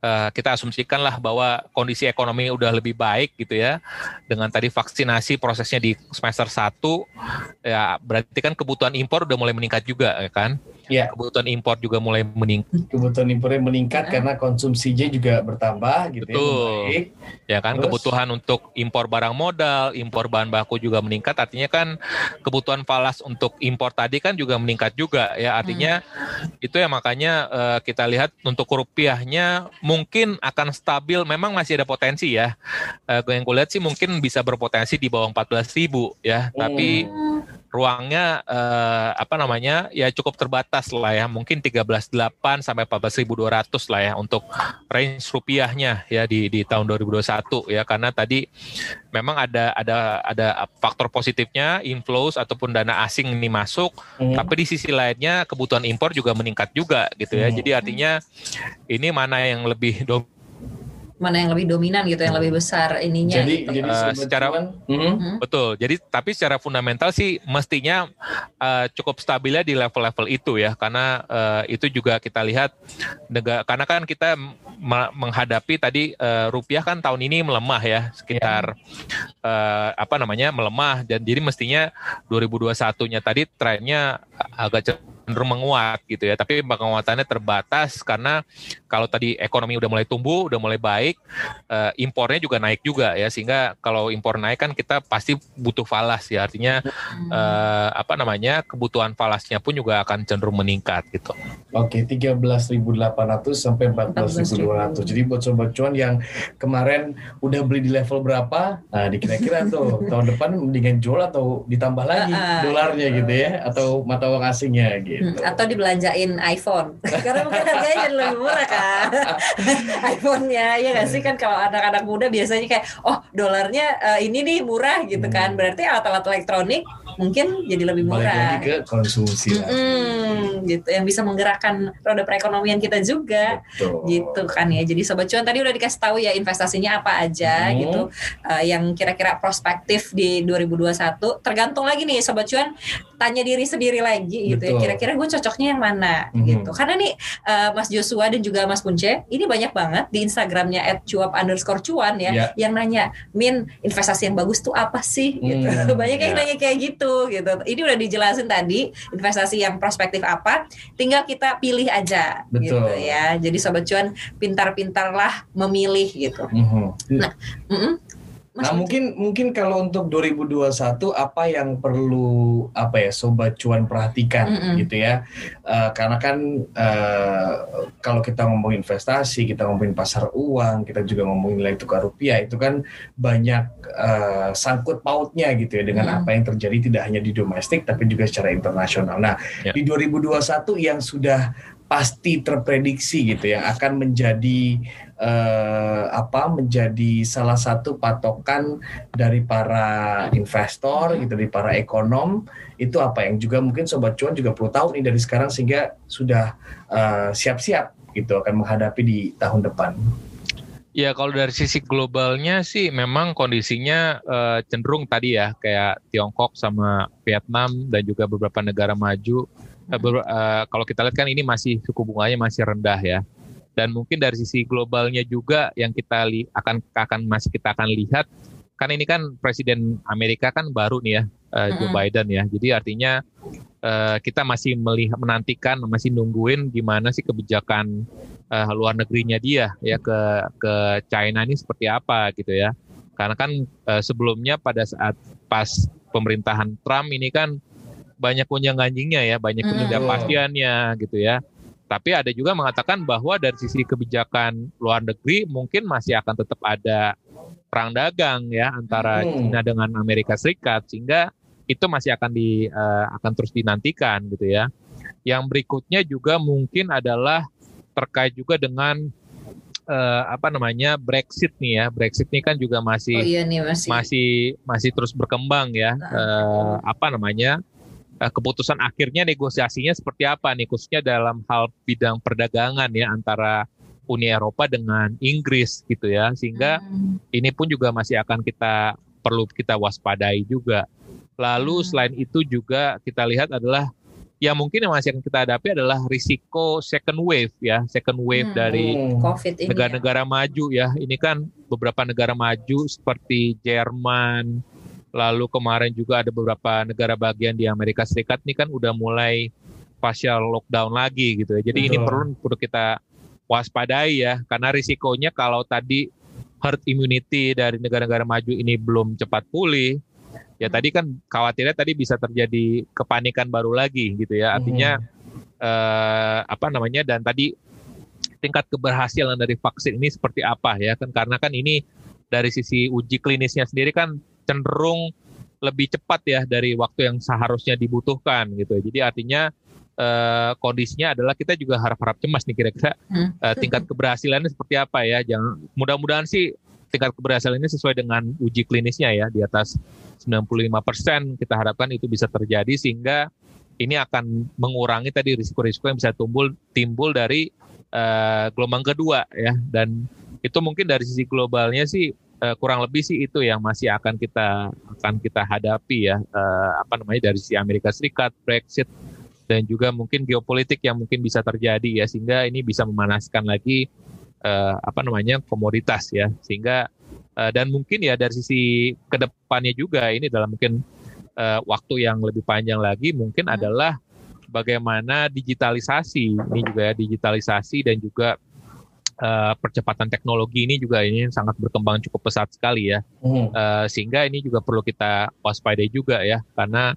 uh, kita asumsikan lah bahwa kondisi ekonomi udah lebih baik gitu ya. Dengan tadi vaksinasi prosesnya di semester 1 ya berarti kan kebutuhan impor udah mulai meningkat juga ya kan Ya. Kebutuhan impor juga mulai meningkat. Kebutuhan impornya meningkat ya. karena konsumsinya juga bertambah gitu ya, Betul. ya. Ya kan Terus, kebutuhan untuk impor barang modal, impor bahan baku juga meningkat. Artinya kan kebutuhan falas untuk impor tadi kan juga meningkat juga ya. Artinya hmm. itu ya makanya uh, kita lihat untuk rupiahnya mungkin akan stabil. Memang masih ada potensi ya. Uh, yang gue lihat sih mungkin bisa berpotensi di bawah 14 ribu ya. Hmm. Tapi ruangnya uh, apa namanya ya cukup terbatas lah ya mungkin 13.8 sampai 14.200 lah ya untuk range rupiahnya ya di di tahun 2021 ya karena tadi memang ada ada ada faktor positifnya inflows ataupun dana asing ini masuk hmm. tapi di sisi lainnya kebutuhan impor juga meningkat juga gitu ya hmm. jadi artinya ini mana yang lebih mana yang lebih dominan gitu, yang lebih besar ininya. Jadi, gitu. jadi uh, secara hmm? betul. Jadi tapi secara fundamental sih mestinya uh, cukup stabilnya di level-level itu ya, karena uh, itu juga kita lihat negara karena kan kita menghadapi tadi uh, rupiah kan tahun ini melemah ya sekitar yeah. uh, apa namanya melemah dan jadi mestinya 2021-nya tadi trennya agak cenderung menguat gitu ya. Tapi penguatannya terbatas karena kalau tadi ekonomi udah mulai tumbuh, udah mulai baik, uh, impornya juga naik juga ya. Sehingga kalau impor naik kan kita pasti butuh falas ya. Artinya uh, apa namanya kebutuhan falasnya pun juga akan cenderung meningkat gitu. Oke, 13.800 sampai 14.200. Jadi buat sobat cuan yang kemarin udah beli di level berapa, nah dikira-kira tuh tahun depan mendingan jual atau ditambah lagi dolarnya gitu ya atau mata uang asingnya gitu gitu. Hmm, atau dibelanjain iPhone. Karena mungkin harganya jadi lebih murah kan. iPhone-nya ya nggak sih kan kalau anak-anak muda biasanya kayak oh dolarnya uh, ini nih murah gitu kan. Hmm. Berarti alat-alat elektronik mungkin jadi lebih murah. Balik lagi ke konsumsi. Hmm, gitu yang bisa menggerakkan roda perekonomian kita juga. Betul. Gitu kan ya. Jadi sobat cuan tadi udah dikasih tahu ya investasinya apa aja hmm. gitu. Uh, yang kira-kira prospektif di 2021 tergantung lagi nih sobat cuan tanya diri sendiri lagi gitu ya. Kira-kira gue cocoknya yang mana hmm. gitu. Karena nih uh, Mas Joshua dan juga Mas Punce ini banyak banget di Instagramnya @cuap underscore cuan ya yeah. yang nanya Min investasi yang bagus tuh apa sih gitu. Hmm, banyak yang yeah. nanya kayak gitu gitu. Ini udah dijelasin tadi investasi yang prospektif apa, tinggal kita pilih aja Betul. gitu ya. Jadi sobat cuan pintar-pintarlah memilih gitu. Mm -hmm. Nah, mm -mm. Nah, mungkin mungkin kalau untuk 2021 apa yang perlu apa ya sobat cuan perhatikan mm -hmm. gitu ya. Uh, karena kan uh, kalau kita ngomong investasi, kita ngomongin pasar uang, kita juga ngomongin nilai tukar rupiah itu kan banyak uh, sangkut pautnya gitu ya dengan mm -hmm. apa yang terjadi tidak hanya di domestik tapi juga secara internasional. Nah, yeah. di 2021 yang sudah pasti terprediksi gitu ya akan menjadi uh, apa menjadi salah satu patokan dari para investor gitu dari para ekonom itu apa yang juga mungkin sobat cuan juga perlu tahu nih dari sekarang sehingga sudah siap siap-siap gitu akan menghadapi di tahun depan. Ya kalau dari sisi globalnya sih memang kondisinya uh, cenderung tadi ya kayak Tiongkok sama Vietnam dan juga beberapa negara maju uh, kalau kita lihat kan ini masih suku bunganya masih rendah ya. Dan mungkin dari sisi globalnya juga yang kita li akan akan masih kita akan lihat kan ini kan presiden Amerika kan baru nih ya uh, Joe Biden ya. Jadi artinya uh, kita masih melihat menantikan masih nungguin gimana sih kebijakan uh, luar negerinya dia ya ke ke China ini seperti apa gitu ya. Karena kan uh, sebelumnya pada saat pas pemerintahan Trump ini kan banyak kunjang ganjingnya ya, banyak ketidakpastiannya hmm. gitu ya. Tapi ada juga mengatakan bahwa dari sisi kebijakan luar negeri mungkin masih akan tetap ada perang dagang ya antara hmm. China dengan Amerika Serikat sehingga itu masih akan di uh, akan terus dinantikan gitu ya. Yang berikutnya juga mungkin adalah terkait juga dengan uh, apa namanya Brexit nih ya. Brexit nih kan juga masih oh iya nih, masih. masih masih terus berkembang ya. Uh, apa namanya? Eh, keputusan akhirnya negosiasinya seperti apa nih khususnya dalam hal bidang perdagangan ya antara Uni Eropa dengan Inggris gitu ya sehingga hmm. ini pun juga masih akan kita perlu kita waspadai juga. Lalu hmm. selain itu juga kita lihat adalah yang mungkin yang masih akan kita hadapi adalah risiko second wave ya, second wave hmm. dari ya. negara-negara ya. maju ya. Ini kan beberapa negara maju seperti Jerman, Lalu kemarin juga ada beberapa negara bagian di Amerika Serikat ini kan udah mulai partial lockdown lagi gitu ya. Jadi Betul. ini perlu perlu kita waspadai ya karena risikonya kalau tadi herd immunity dari negara-negara maju ini belum cepat pulih ya tadi kan khawatirnya tadi bisa terjadi kepanikan baru lagi gitu ya artinya hmm. eh, apa namanya dan tadi tingkat keberhasilan dari vaksin ini seperti apa ya kan karena kan ini dari sisi uji klinisnya sendiri kan cenderung lebih cepat ya dari waktu yang seharusnya dibutuhkan gitu. Jadi artinya uh, kondisinya adalah kita juga harap-harap cemas nih kira-kira uh, tingkat keberhasilannya seperti apa ya. Jangan mudah-mudahan sih tingkat keberhasilan ini sesuai dengan uji klinisnya ya di atas 95% kita harapkan itu bisa terjadi sehingga ini akan mengurangi tadi risiko-risiko yang bisa timbul timbul dari uh, gelombang kedua ya dan itu mungkin dari sisi globalnya sih uh, kurang lebih sih itu yang masih akan kita akan kita hadapi ya. Uh, apa namanya dari si Amerika Serikat Brexit dan juga mungkin geopolitik yang mungkin bisa terjadi ya sehingga ini bisa memanaskan lagi uh, apa namanya komoditas ya. Sehingga uh, dan mungkin ya dari sisi ke depannya juga ini dalam mungkin uh, waktu yang lebih panjang lagi mungkin hmm. adalah bagaimana digitalisasi. Ini juga ya digitalisasi dan juga uh, percepatan teknologi ini juga ini sangat berkembang cukup pesat sekali ya, hmm. uh, sehingga ini juga perlu kita waspadai juga ya, karena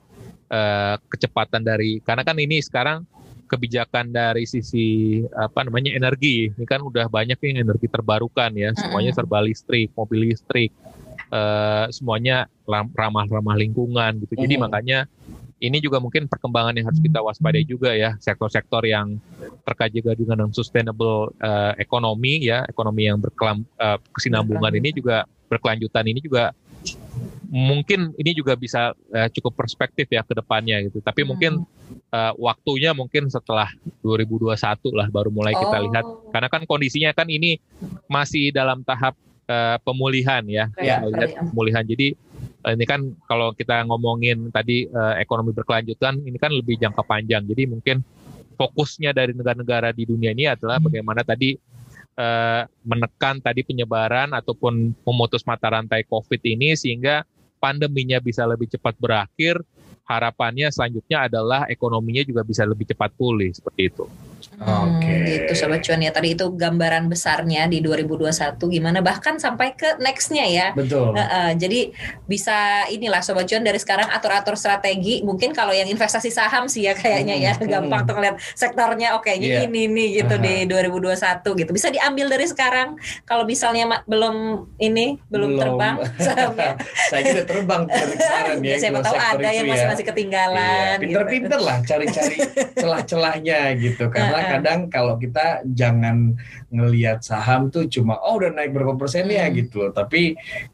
uh, kecepatan dari karena kan ini sekarang kebijakan dari sisi apa namanya energi ini kan udah banyak yang energi terbarukan ya, semuanya serba listrik, mobil listrik, uh, semuanya ramah-ramah lingkungan gitu, jadi hmm. makanya ini juga mungkin perkembangan yang harus kita waspadai juga ya sektor-sektor yang terkait juga dengan sustainable uh, ekonomi ya ekonomi yang berkelam uh, kesinambungan ini juga berkelanjutan ini juga mungkin ini juga bisa uh, cukup perspektif ya ke depannya gitu. Tapi hmm. mungkin uh, waktunya mungkin setelah 2021 lah baru mulai oh. kita lihat. Karena kan kondisinya kan ini masih dalam tahap uh, pemulihan ya. ya lihat pemulihan. Jadi ini kan kalau kita ngomongin tadi uh, ekonomi berkelanjutan ini kan lebih jangka panjang. Jadi mungkin fokusnya dari negara-negara di dunia ini adalah hmm. bagaimana tadi uh, menekan tadi penyebaran ataupun memutus mata rantai COVID ini sehingga pandeminya bisa lebih cepat berakhir, harapannya selanjutnya adalah ekonominya juga bisa lebih cepat pulih seperti itu. Hmm, Oke. Okay. Gitu Sobat Cuan ya. Tadi itu gambaran besarnya di 2021 gimana bahkan sampai ke nextnya ya. Betul. Uh, uh, jadi bisa inilah Sobat Cuan dari sekarang atur-atur strategi. Mungkin kalau yang investasi saham sih ya kayaknya ya. hmm, ya. Gampang hmm. tuh ngeliat sektornya oke okay, yeah. ini nih gitu uh -huh. di 2021 gitu. Bisa diambil dari sekarang. Kalau misalnya belum ini belum, belum. terbang sahamnya. Saya kira terbang sekarang ya. Siapa tahu ada yang masih masih ketinggalan. Iya. Pinter-pinter gitu. lah cari-cari celah-celahnya gitu karena kadang kalau kita jangan ngelihat saham tuh cuma oh udah naik berapa persen ya? Mm. gitu loh. Tapi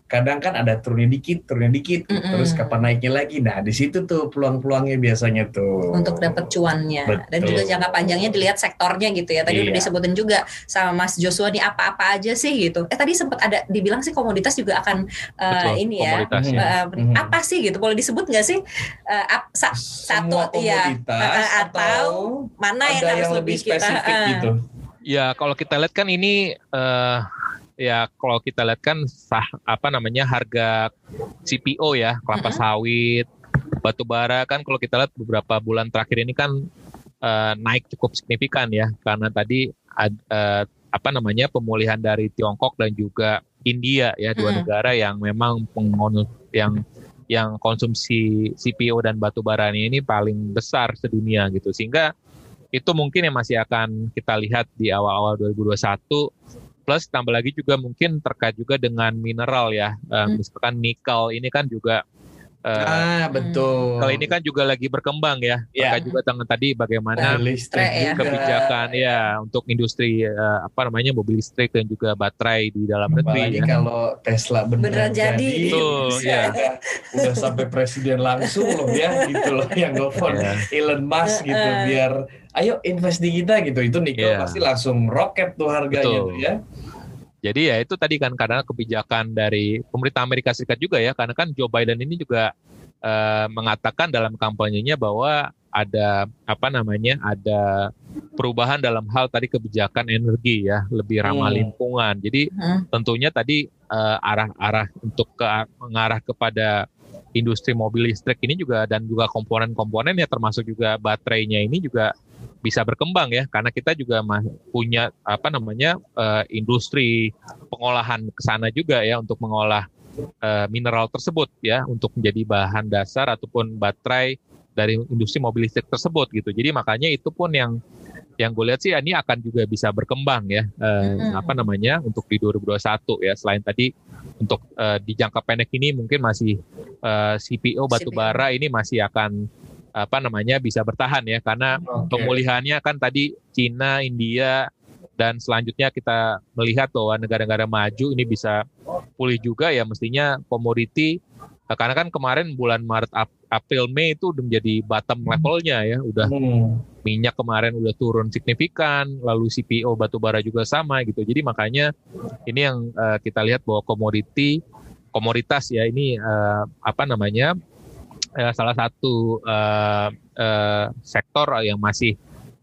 kadang kan ada turunnya dikit turunnya dikit mm -mm. terus kapan naiknya lagi? Nah di situ tuh peluang-peluangnya biasanya tuh. Untuk dapat cuannya. Betul. dan juga jangka panjangnya dilihat sektornya gitu ya. Tadi iya. udah disebutin juga sama Mas Joshua nih apa-apa aja sih gitu. Eh tadi sempat ada dibilang sih komoditas juga akan uh, ini ya. uh, mm. apa sih gitu? Boleh disebut nggak sih? Uh, ap, sa, satu ya uh, atau, atau mana yang harus yang lebih spesifik uh, gitu ya kalau kita lihat kan ini uh, ya kalau kita lihat kan sah apa namanya harga CPO ya kelapa sawit batu bara kan kalau kita lihat beberapa bulan terakhir ini kan uh, naik cukup signifikan ya. Karena tadi ad, uh, apa namanya pemulihan dari Tiongkok dan juga India ya dua hmm. negara yang memang pengonus yang yang konsumsi CPO dan batu bara ini paling besar sedunia gitu. Sehingga itu mungkin yang masih akan kita lihat di awal-awal 2021 plus tambah lagi juga mungkin terkait juga dengan mineral ya. Uh, misalkan nikel ini kan juga Uh, ah betul. Kalau ini kan juga lagi berkembang ya. Yeah. Terkait juga dengan tadi bagaimana listrik ya. kebijakan ya untuk industri uh, apa namanya mobil listrik dan juga baterai di dalam negeri. ya. kalau Tesla beneran, beneran jadi, jadi Betul, ya. udah sampai presiden langsung loh ya gitu loh yang nelfon yeah. Elon Musk gitu biar ayo invest di kita gitu. Itu nikel yeah. pasti langsung roket tuh harganya tuh ya. Jadi ya itu tadi kan karena kebijakan dari pemerintah Amerika Serikat juga ya, karena kan Joe Biden ini juga uh, mengatakan dalam kampanyenya bahwa ada apa namanya ada perubahan dalam hal tadi kebijakan energi ya lebih ramah hmm. lingkungan. Jadi hmm. tentunya tadi uh, arah-arah untuk ke mengarah kepada industri mobil listrik ini juga dan juga komponen-komponen ya termasuk juga baterainya ini juga bisa berkembang ya karena kita juga punya apa namanya uh, industri pengolahan ke sana juga ya untuk mengolah uh, mineral tersebut ya untuk menjadi bahan dasar ataupun baterai dari industri mobil listrik tersebut gitu. Jadi makanya itu pun yang yang gue lihat sih ini akan juga bisa berkembang ya hmm. apa namanya untuk di 2021 ya selain tadi untuk uh, di jangka pendek ini mungkin masih uh, CPO batubara ini masih akan apa namanya bisa bertahan ya karena okay. pemulihannya kan tadi Cina, India dan selanjutnya kita melihat bahwa negara-negara maju ini bisa pulih juga ya mestinya komoditi karena kan kemarin bulan Maret April Mei itu udah menjadi bottom levelnya ya udah hmm. minyak kemarin udah turun signifikan lalu CPO batubara juga sama gitu jadi makanya ini yang uh, kita lihat bahwa komoditi komoditas ya ini uh, apa namanya uh, salah satu uh, uh, sektor yang masih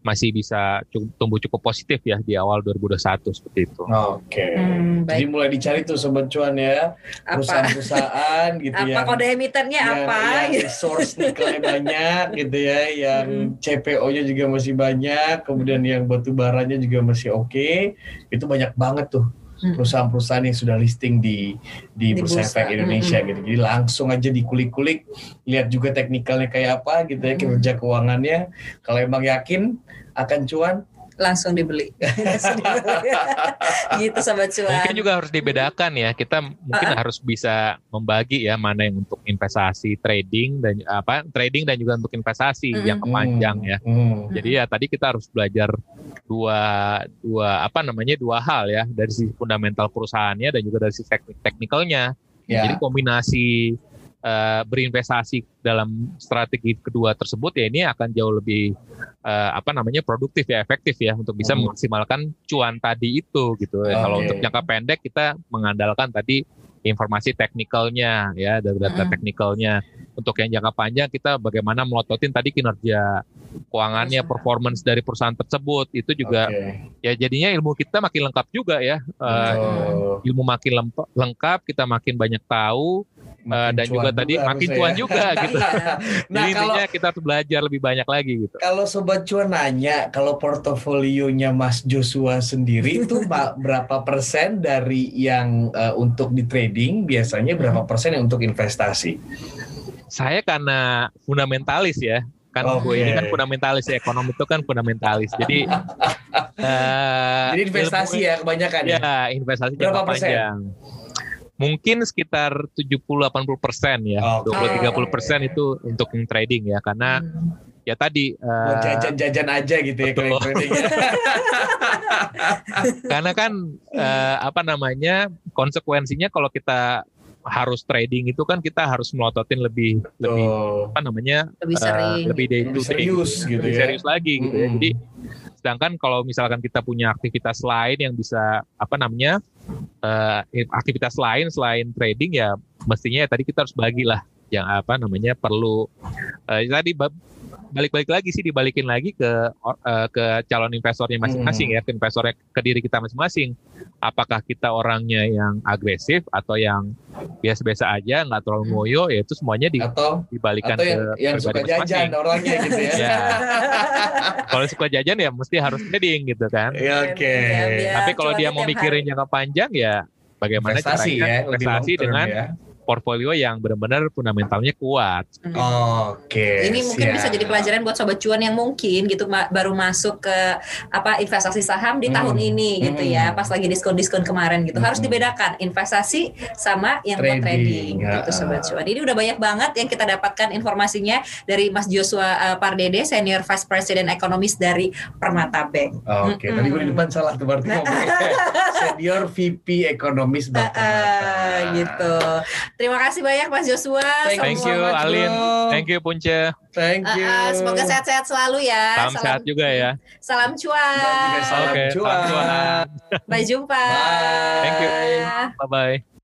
masih bisa cukup, tumbuh cukup positif ya di awal 2021 seperti itu. Oke. Okay. Hmm, Jadi mulai dicari tuh sobat cuan ya perusahaan-perusahaan gitu ya. Apa kode emitennya apa? Yang source nikelnya banyak gitu ya, yang hmm. CPO-nya juga masih banyak, kemudian yang batu baranya juga masih oke. Okay. Itu banyak banget tuh. Perusahaan-perusahaan yang sudah listing di di, di Bursa Efek Indonesia hmm. gitu. Jadi langsung aja dikulik-kulik, lihat juga teknikalnya kayak apa gitu ya, hmm. kinerja keuangannya. Kalau emang yakin akan cuan, langsung dibeli. gitu sobat cuan. Mungkin juga harus dibedakan ya. Kita mungkin uh-uh. harus bisa membagi ya mana yang untuk investasi trading dan apa trading dan juga untuk investasi mm yang panjang ya. Mm Jadi ya tadi kita harus belajar dua dua apa namanya dua hal ya dari sisi fundamental perusahaannya dan juga dari sisi teknik teknikalnya. Yeah. Jadi kombinasi uh, berinvestasi dalam strategi kedua tersebut ya ini akan jauh lebih uh, apa namanya produktif ya efektif ya untuk bisa hmm. memaksimalkan cuan tadi itu gitu. Okay. Kalau untuk jangka pendek kita mengandalkan tadi informasi teknikalnya ya data-data hmm. teknikalnya. Untuk yang jangka panjang kita bagaimana melototin tadi kinerja keuangannya, performance dari perusahaan tersebut itu juga okay. ya jadinya ilmu kita makin lengkap juga ya. Uh, ilmu makin lengkap, kita makin banyak tahu uh, dan juga tadi makin cuan ya. juga gitu. nah, Jadi intinya kita harus belajar lebih banyak lagi gitu. Kalau sobat cuan nanya, kalau portofolionya Mas Joshua sendiri itu berapa persen dari yang uh, untuk di trading, biasanya berapa hmm. persen yang untuk investasi? Saya karena fundamentalis ya, kan okay. gue ini kan fundamentalis ya ekonomi itu kan fundamentalis jadi uh, jadi investasi ilmu, ya kebanyakan ya, ya investasi berapa persen panjang mungkin sekitar 70-80 persen ya, okay. 20-30 persen itu untuk trading ya, karena hmm. ya tadi uh, jajan-jajan aja gitu ya betul. ya trading. karena kan uh, apa namanya konsekuensinya kalau kita harus trading itu kan kita harus melototin lebih oh. lebih apa namanya lebih sering uh, lebih day to day serius gitu, lebih ya. serius lagi gitu mm -hmm. ya jadi sedangkan kalau misalkan kita punya aktivitas lain yang bisa apa namanya uh, aktivitas lain selain trading ya mestinya ya tadi kita harus bagilah yang apa namanya perlu. Uh, tadi balik-balik lagi sih dibalikin lagi ke uh, ke calon investornya masing-masing hmm. ya ke investornya ke diri kita masing-masing apakah kita orangnya yang agresif atau yang biasa-biasa aja nggak terlalu hmm. ngoyo ya itu semuanya di, atau, dibalikan atau yang, ke yang suka jajan orangnya gitu ya, ya. kalau suka jajan ya mesti harus trading gitu kan ya, oke okay. tapi kalau dia mau mikirin jangka panjang ya bagaimana investasi caranya ya, investasi dengan ya portfolio yang benar-benar fundamentalnya kuat. Hmm. Oke. Okay, Ini mungkin bisa jadi pelajaran buat sobat cuan yang mungkin gitu baru masuk ke apa investasi saham di hmm. tahun ini gitu ya, hmm. pas lagi diskon-diskon kemarin gitu. Hmm. Harus dibedakan investasi sama yang trading, buat trading ya. gitu sobat cuan. Ini udah banyak banget yang kita dapatkan informasinya dari Mas Joshua uh, Pardede, Senior Vice President Ekonomis dari Permata Bank. Oke, okay. hmm. tadi gue di depan salah tuh berarti Senior VP Ekonomis Bapak. Uh, gitu. Terima kasih banyak Mas Joshua. Thank, Thank you Alin. Thank you Punce. Thank you. Uh, uh, semoga sehat-sehat selalu ya. Salam, salam sehat juga ya. Salam cuan. Oke, okay, salam cuan. Bye jumpa. Bye. Thank you. Bye bye.